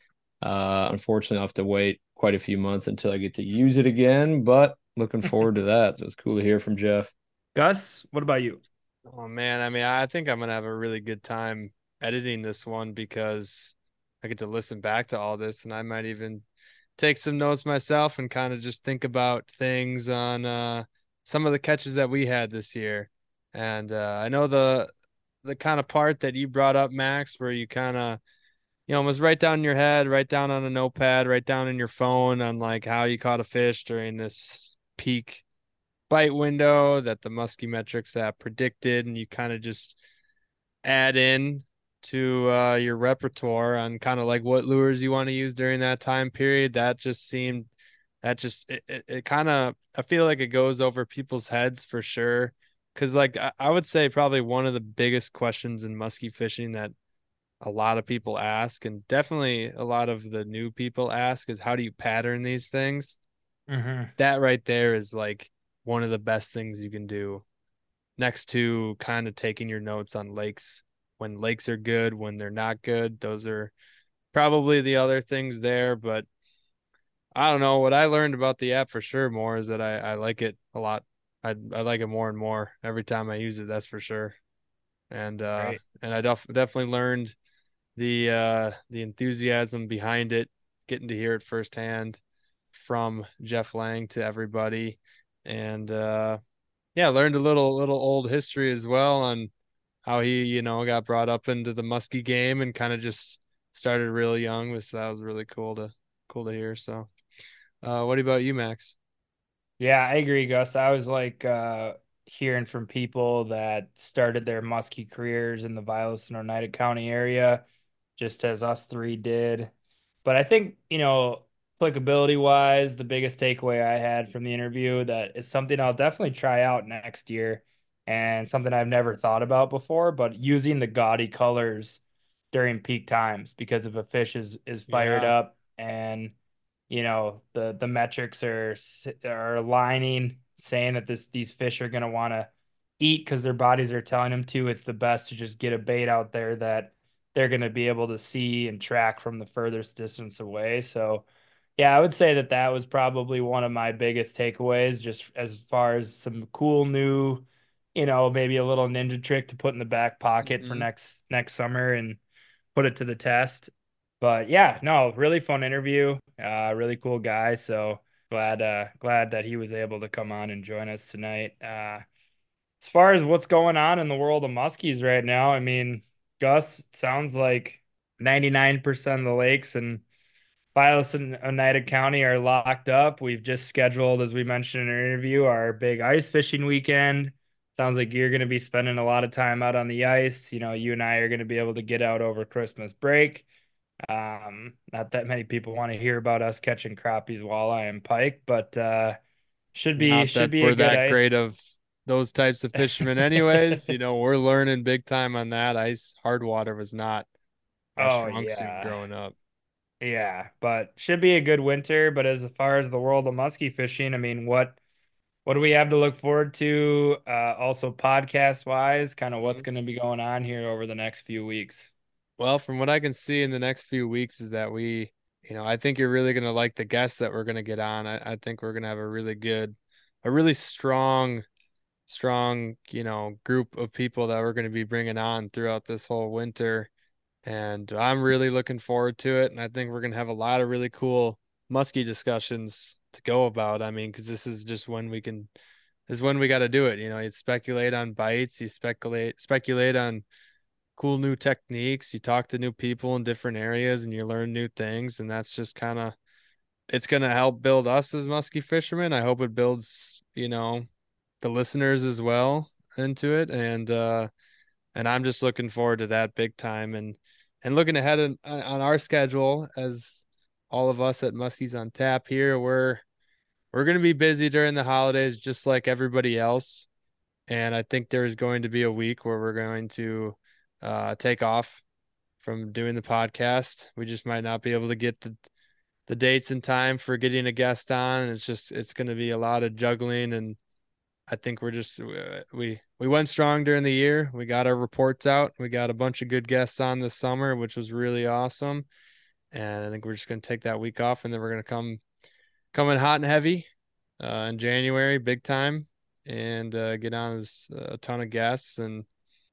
Uh, unfortunately, I'll have to wait quite a few months until I get to use it again, but looking forward to that. So it's cool to hear from Jeff. Gus, what about you? Oh man, I mean, I think I'm gonna have a really good time editing this one because I get to listen back to all this and I might even take some notes myself and kind of just think about things on uh some of the catches that we had this year. And uh I know the the kind of part that you brought up, Max, where you kind of you know, was right down in your head, right down on a notepad, right down in your phone on like how you caught a fish during this peak bite window that the musky metrics app predicted. And you kind of just add in to uh, your repertoire on kind of like what lures you want to use during that time period. That just seemed that just it, it, it kind of i feel like it goes over people's heads for sure because like I, I would say probably one of the biggest questions in musky fishing that a lot of people ask and definitely a lot of the new people ask is how do you pattern these things? Mm-hmm. that right there is like one of the best things you can do next to kind of taking your notes on lakes. When lakes are good when they're not good those are probably the other things there but i don't know. What i learned about the app for sure more is that i, I like it a lot I, I like it more and more every time i use it that's for sure and uh Great. and i def- definitely learned the uh the enthusiasm behind it getting to hear it firsthand from Jeff Lang to everybody. And uh yeah, learned a little little old history as well on how he, you know, got brought up into the muskie game and kind of just started really young, So that was really cool to cool to hear. So uh what about you, Max? Yeah, I agree, Gus. I was like uh, hearing from people that started their muskie careers in the Vilas and Oneida County area, just as us three did. But I think, you know, applicability wise, the biggest takeaway I had from the interview that is something I'll definitely try out next year and something I've never thought about before, but using the gaudy colors during peak times because if a fish is is fired Yeah. up and you know the the metrics are are aligning saying that this these fish are going to want to eat because their bodies are telling them to it's the best to just get a bait out there that they're going to be able to see and track from the furthest distance away. So, yeah, I would say that that was probably one of my biggest takeaways, just as far as some cool new, you know, maybe a little ninja trick to put in the back pocket for Mhm. next next summer and put it to the test. But yeah, no, really fun interview. Uh, really cool guy. So glad, uh, glad that he was able to come on and join us tonight. Uh, as far as what's going on in the world of muskies right now, I mean, Gus, sounds like 99% of the lakes and Vilas and Oneida County are locked up. We've just scheduled, as we mentioned in our interview, our big ice fishing weekend. Sounds like you're going to be spending a lot of time out on the ice. You know, you and I are going to be able to get out over Christmas break. Um, not that many people want to hear about us catching crappies, walleye, and pike, but uh, should be Not should be we're a good that ice. great of those types of fishermen, anyways. you know, we're learning big time on that. Ice hard water was not Oh, strong suit yeah. growing up. Yeah, but should be a good winter. But as far as the world of muskie fishing, I mean, what what do we have to look forward to? Uh, also podcast wise, kind of what's going to be going on here over the next few weeks. Well, from what I can see in the next few weeks is that we, you know, I think you're really gonna like the guests that we're gonna get on. I, I think we're gonna have a really good, a really strong, strong, you know, group of people that we're gonna be bringing on throughout this whole winter. And I'm really looking forward to it. And I think we're gonna have a lot of really cool musky discussions to go about. I mean, because this is just when we can, is when we got to do it. You know, you speculate on bites, you speculate, speculate on cool new techniques. You talk to new people in different areas and you learn new things. And that's just kind of, it's going to help build us as musky fishermen. I hope it builds, you know, the listeners as well into it. And, uh, and I'm just looking forward to that big time and, and looking ahead on, on our schedule as all of us at Muskies on Tap here, we're, we're going to be busy during the holidays, just like everybody else. And I think there's going to be a week where we're going to, uh, take off from doing the podcast. We just might not be able to get the the dates in time for getting a guest on. It's just it's going to be a lot of juggling, and I think we're just uh, we we went strong during the year. We got our reports out. We got a bunch of good guests on this summer, which was really awesome. And I think we're just going to take that week off, and then we're going to come coming hot and heavy uh, in January, big time, and uh, get on as a ton of guests and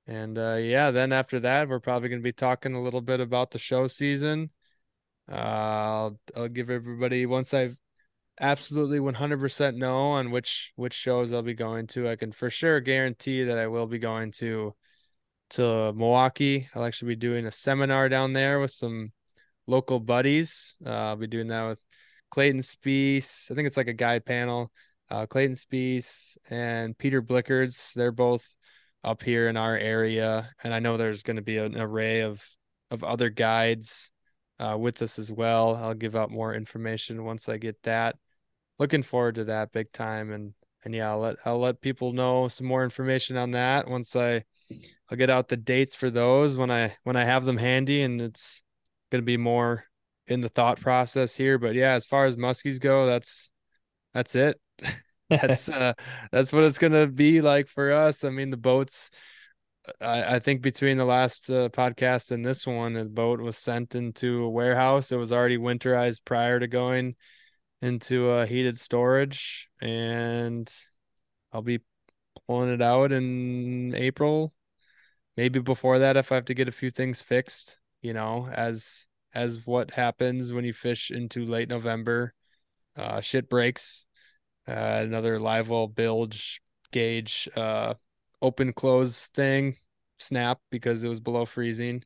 and uh, yeah, then after that, we're probably going to be talking a little bit about the show season. Uh, I'll, I'll give everybody once I've absolutely 100% know on which which shows I'll be going to. I can for sure guarantee that I will be going to to Milwaukee. I'll actually be doing a seminar down there with some local buddies. Uh, I'll be doing that with Clayton Spees. I think it's like a guide panel. Uh, Clayton Spees and Peter Blickards. They're both up here in our area, and I know there's going to be an array of of other guides uh, with us as well. I'll give out more information once I get that. Looking forward to that big time, and and yeah, I'll let I'll let people know some more information on that once I I'll get out the dates for those when I when I have them handy, and it's going to be more in the thought process here. But yeah, as far as muskies go, that's that's it. that's uh that's what it's gonna be like for us. I mean, the boats. I, I think between the last uh, podcast and this one, the boat was sent into a warehouse. It was already winterized prior to going into uh, heated storage, and I'll be pulling it out in April. Maybe before that, if I have to get a few things fixed, you know, as as what happens when you fish into late November, uh, shit breaks uh, another live well bilge gauge uh, open close thing snap because it was below freezing.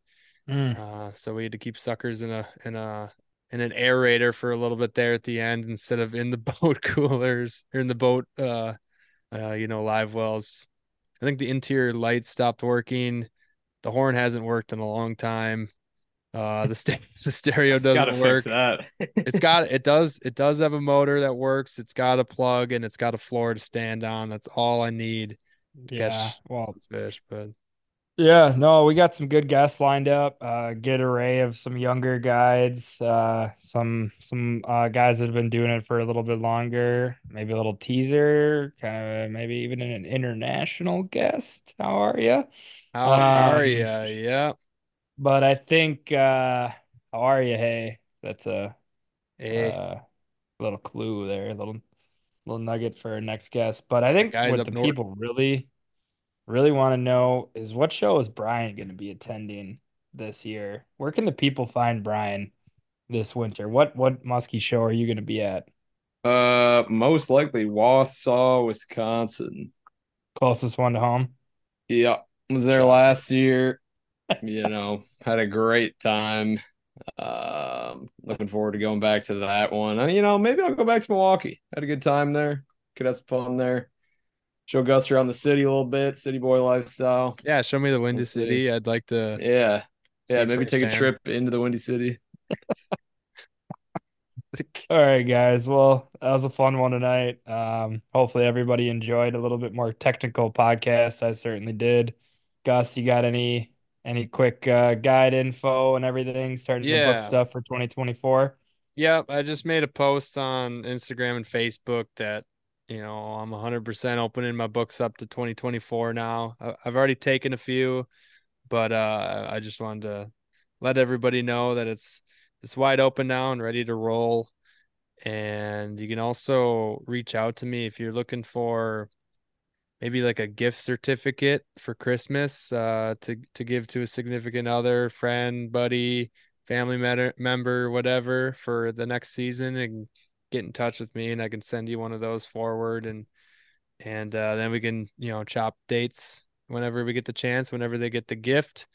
Mm. Uh, so we had to keep suckers in a in a in an aerator for a little bit there at the end instead of in the boat coolers or in the boat uh, uh you know live wells. I think the interior lights stopped working. The horn hasn't worked in a long time. Uh, the st- the stereo doesn't Gotta work fix that. it's got it does it does have a motor that works it's got a plug and it's got a floor to stand on that's all i need to Yeah, catch well, fish but yeah, no, we got some good guests lined up. Uh, good array of some younger guides, uh, some some uh guys that have been doing it for a little bit longer. Maybe a little teaser, kind of maybe even an international guest. How are you? how are Um, you yeah but I think uh how are you? Hey, that's a Hey, uh, little clue there, a little little nugget for our next guest. But I think what the north. people really really want to know is what show is Brian going to be attending this year? Where can the people find Brian this winter? What what Muskie show are you going to be at? Uh, most likely Wausau, Wisconsin. Closest one to home? Yeah, was there last year. You know, had a great time. Um, looking forward to going back to that one. Uh, you know, maybe I'll go back to Milwaukee. Had a good time there. Could have some fun there. Show Gus around the city a little bit, city boy lifestyle. yeah, show me the Windy We'll see. City. I'd like to. Yeah, yeah. Maybe take a trip into the Windy City. All right, guys. Well, that was a fun one tonight. Um, hopefully everybody enjoyed a little bit more technical podcast. I certainly did. Gus, you got any any quick uh, guide info and everything starting to book stuff for 2024? Yep, I just made a post on Instagram and Facebook that you know I'm 100% opening my books up to 2024 now. I've already taken a few, but uh, I just wanted to let everybody know that it's it's wide open now and ready to roll. And you can also reach out to me if you're looking for maybe like a gift certificate for Christmas uh, to to give to a significant other, friend, buddy, family member, whatever, for the next season, and get in touch with me, and I can send you one of those forward, and and uh, then we can you know chop dates whenever we get the chance, whenever they get the gift.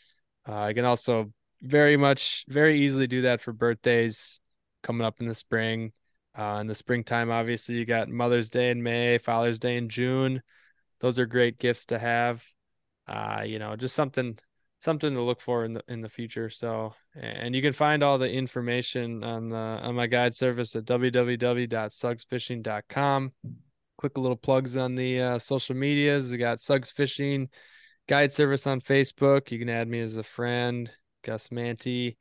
Uh, I can also very much, very easily do that for birthdays coming up in the spring. Uh, in the springtime, obviously, you got Mother's Day in May, Father's Day in June. Those are great gifts to have. Uh, you know, just something something to look for in the in the future. So, and you can find all the information on the on my guide service at www.sugsfishing.com. Quick little plugs on the uh, social medias. We got Sugs Fishing guide service on Facebook. You can add me as a friend, Gus Manty.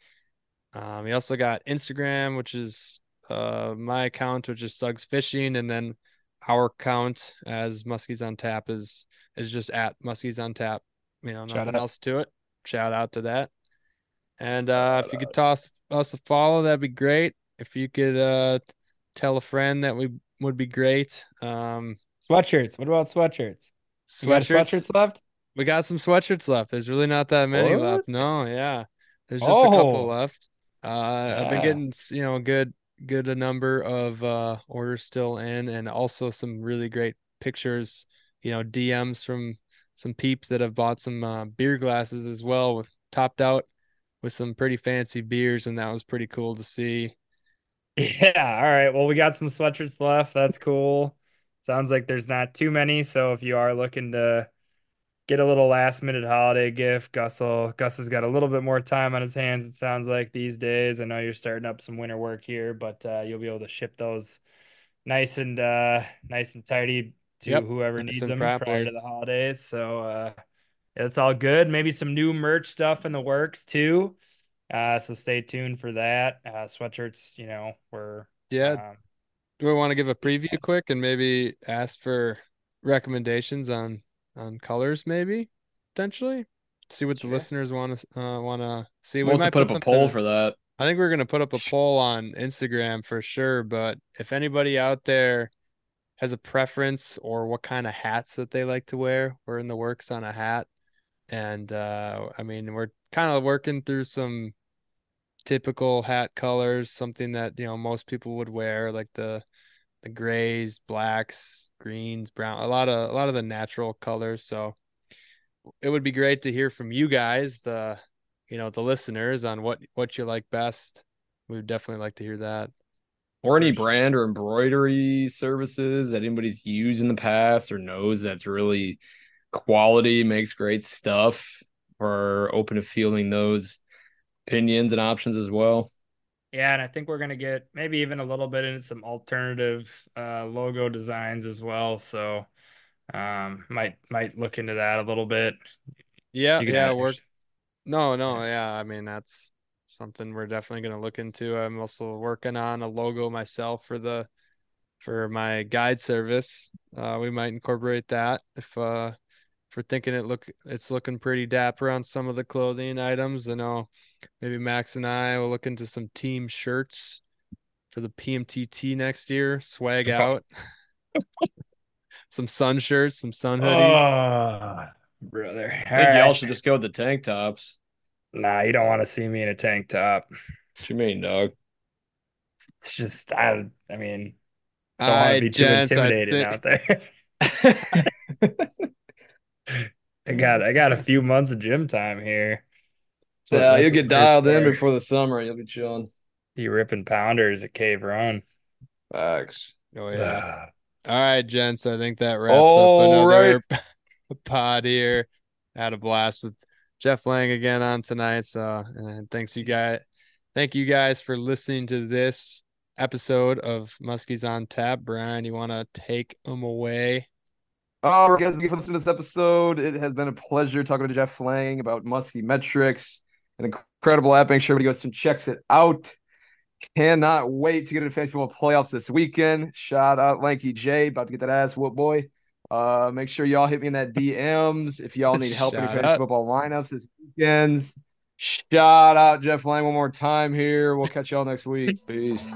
Um, we also got Instagram, which is uh my account, which is Sugs Fishing, and then our count as Muskies on Tap is is just at Muskies on Tap. You know, Shout nothing out. else to it. Shout out to that. And uh if you could toss us a follow, that'd be great. If you could uh tell a friend that we would be great. Um Sweatshirts. What about sweatshirts? Sweatshirts. sweatshirts left? We got some sweatshirts left. There's really not that many What? left. No, yeah. There's just a couple Oh. left. Uh, I've been getting, you know, a good, good a number of uh orders still in, and also some really great pictures. You know, DMs from some peeps that have bought some uh, beer glasses as well, with topped out with some pretty fancy beers, and that was pretty cool to see. Yeah, all right. Well, we got some sweatshirts left. That's cool. Sounds like there's not too many. So if you are looking to get a little last minute holiday gift, Gus Gus has got a little bit more time on his hands, it sounds like these days. I know you're starting up some winter work here, but uh, you'll be able to ship those nice and uh nice and tidy to Yep, whoever needs them prior to the holidays. So uh it's all good. Maybe some new merch stuff in the works too. Uh, so stay tuned for that. Uh, sweatshirts, you know, we're Yeah, um, do we want to give a preview quick and maybe ask for recommendations on on colors, maybe potentially see what Sure. the listeners want to uh, want to see. We'll have to put up a poll for that. I think we're gonna put up a poll on Instagram for sure. But if anybody out there has a preference or what kind of hats that they like to wear, we're in the works on a hat. And uh I mean we're kind of working through some typical hat colors, something that you know most people would wear, like the the grays, blacks, greens, brown, a lot of a lot of the natural colors. So it would be great to hear from you guys, the you know, the listeners on what what you like best. We would definitely like to hear that. Or any brand or embroidery services that anybody's used in the past or knows that's really quality, makes great stuff. We're open to fielding those opinions and options as well. Yeah, and I think we're gonna get maybe even a little bit into some alternative uh logo designs as well. So um might might look into that a little bit. Yeah, yeah, we're no, no, yeah. I mean, that's something we're definitely gonna look into. I'm also working on a logo myself for the for my guide service. Uh, we might incorporate that if uh for thinking it look it's looking pretty dapper on some of the clothing items. I know maybe Max and I will look into some team shirts for the PMTT next year. Swag out. some sun shirts, some sun ah, hoodies. Oh, brother. I think y'all should just go with the tank tops. Nah, you don't want to see me in a tank top. What you mean, dog? It's just I. I mean, All don't want to be too gents, I intimidated think- out there. I got I got a few months of gym time here. That's what- Yeah, you'll get dialed in before the summer. You'll be chilling. You ripping pounders at Cave Run. Facts. Oh yeah. All right, gents. I think that wraps All up another pod here. Had a blast with Jeff Lang again on tonight. So, and thanks you guys. Thank you guys for listening to this episode of Muskies on Tap. Brian, you want to take them away? All right, guys, thank you for listening to this episode. It has been a pleasure talking to Jeff Lang about Musky Metrics, an incredible app. Make sure everybody goes and checks it out. Cannot wait to get into fantasy football playoffs this weekend. Shout out Lanky J, about to get that ass whoop boy. Uh, make sure y'all hit me in that DMs if y'all need help in your fantasy football lineups this weekends. Shout out Jeff Lang one more time here. We'll catch y'all next week. Peace.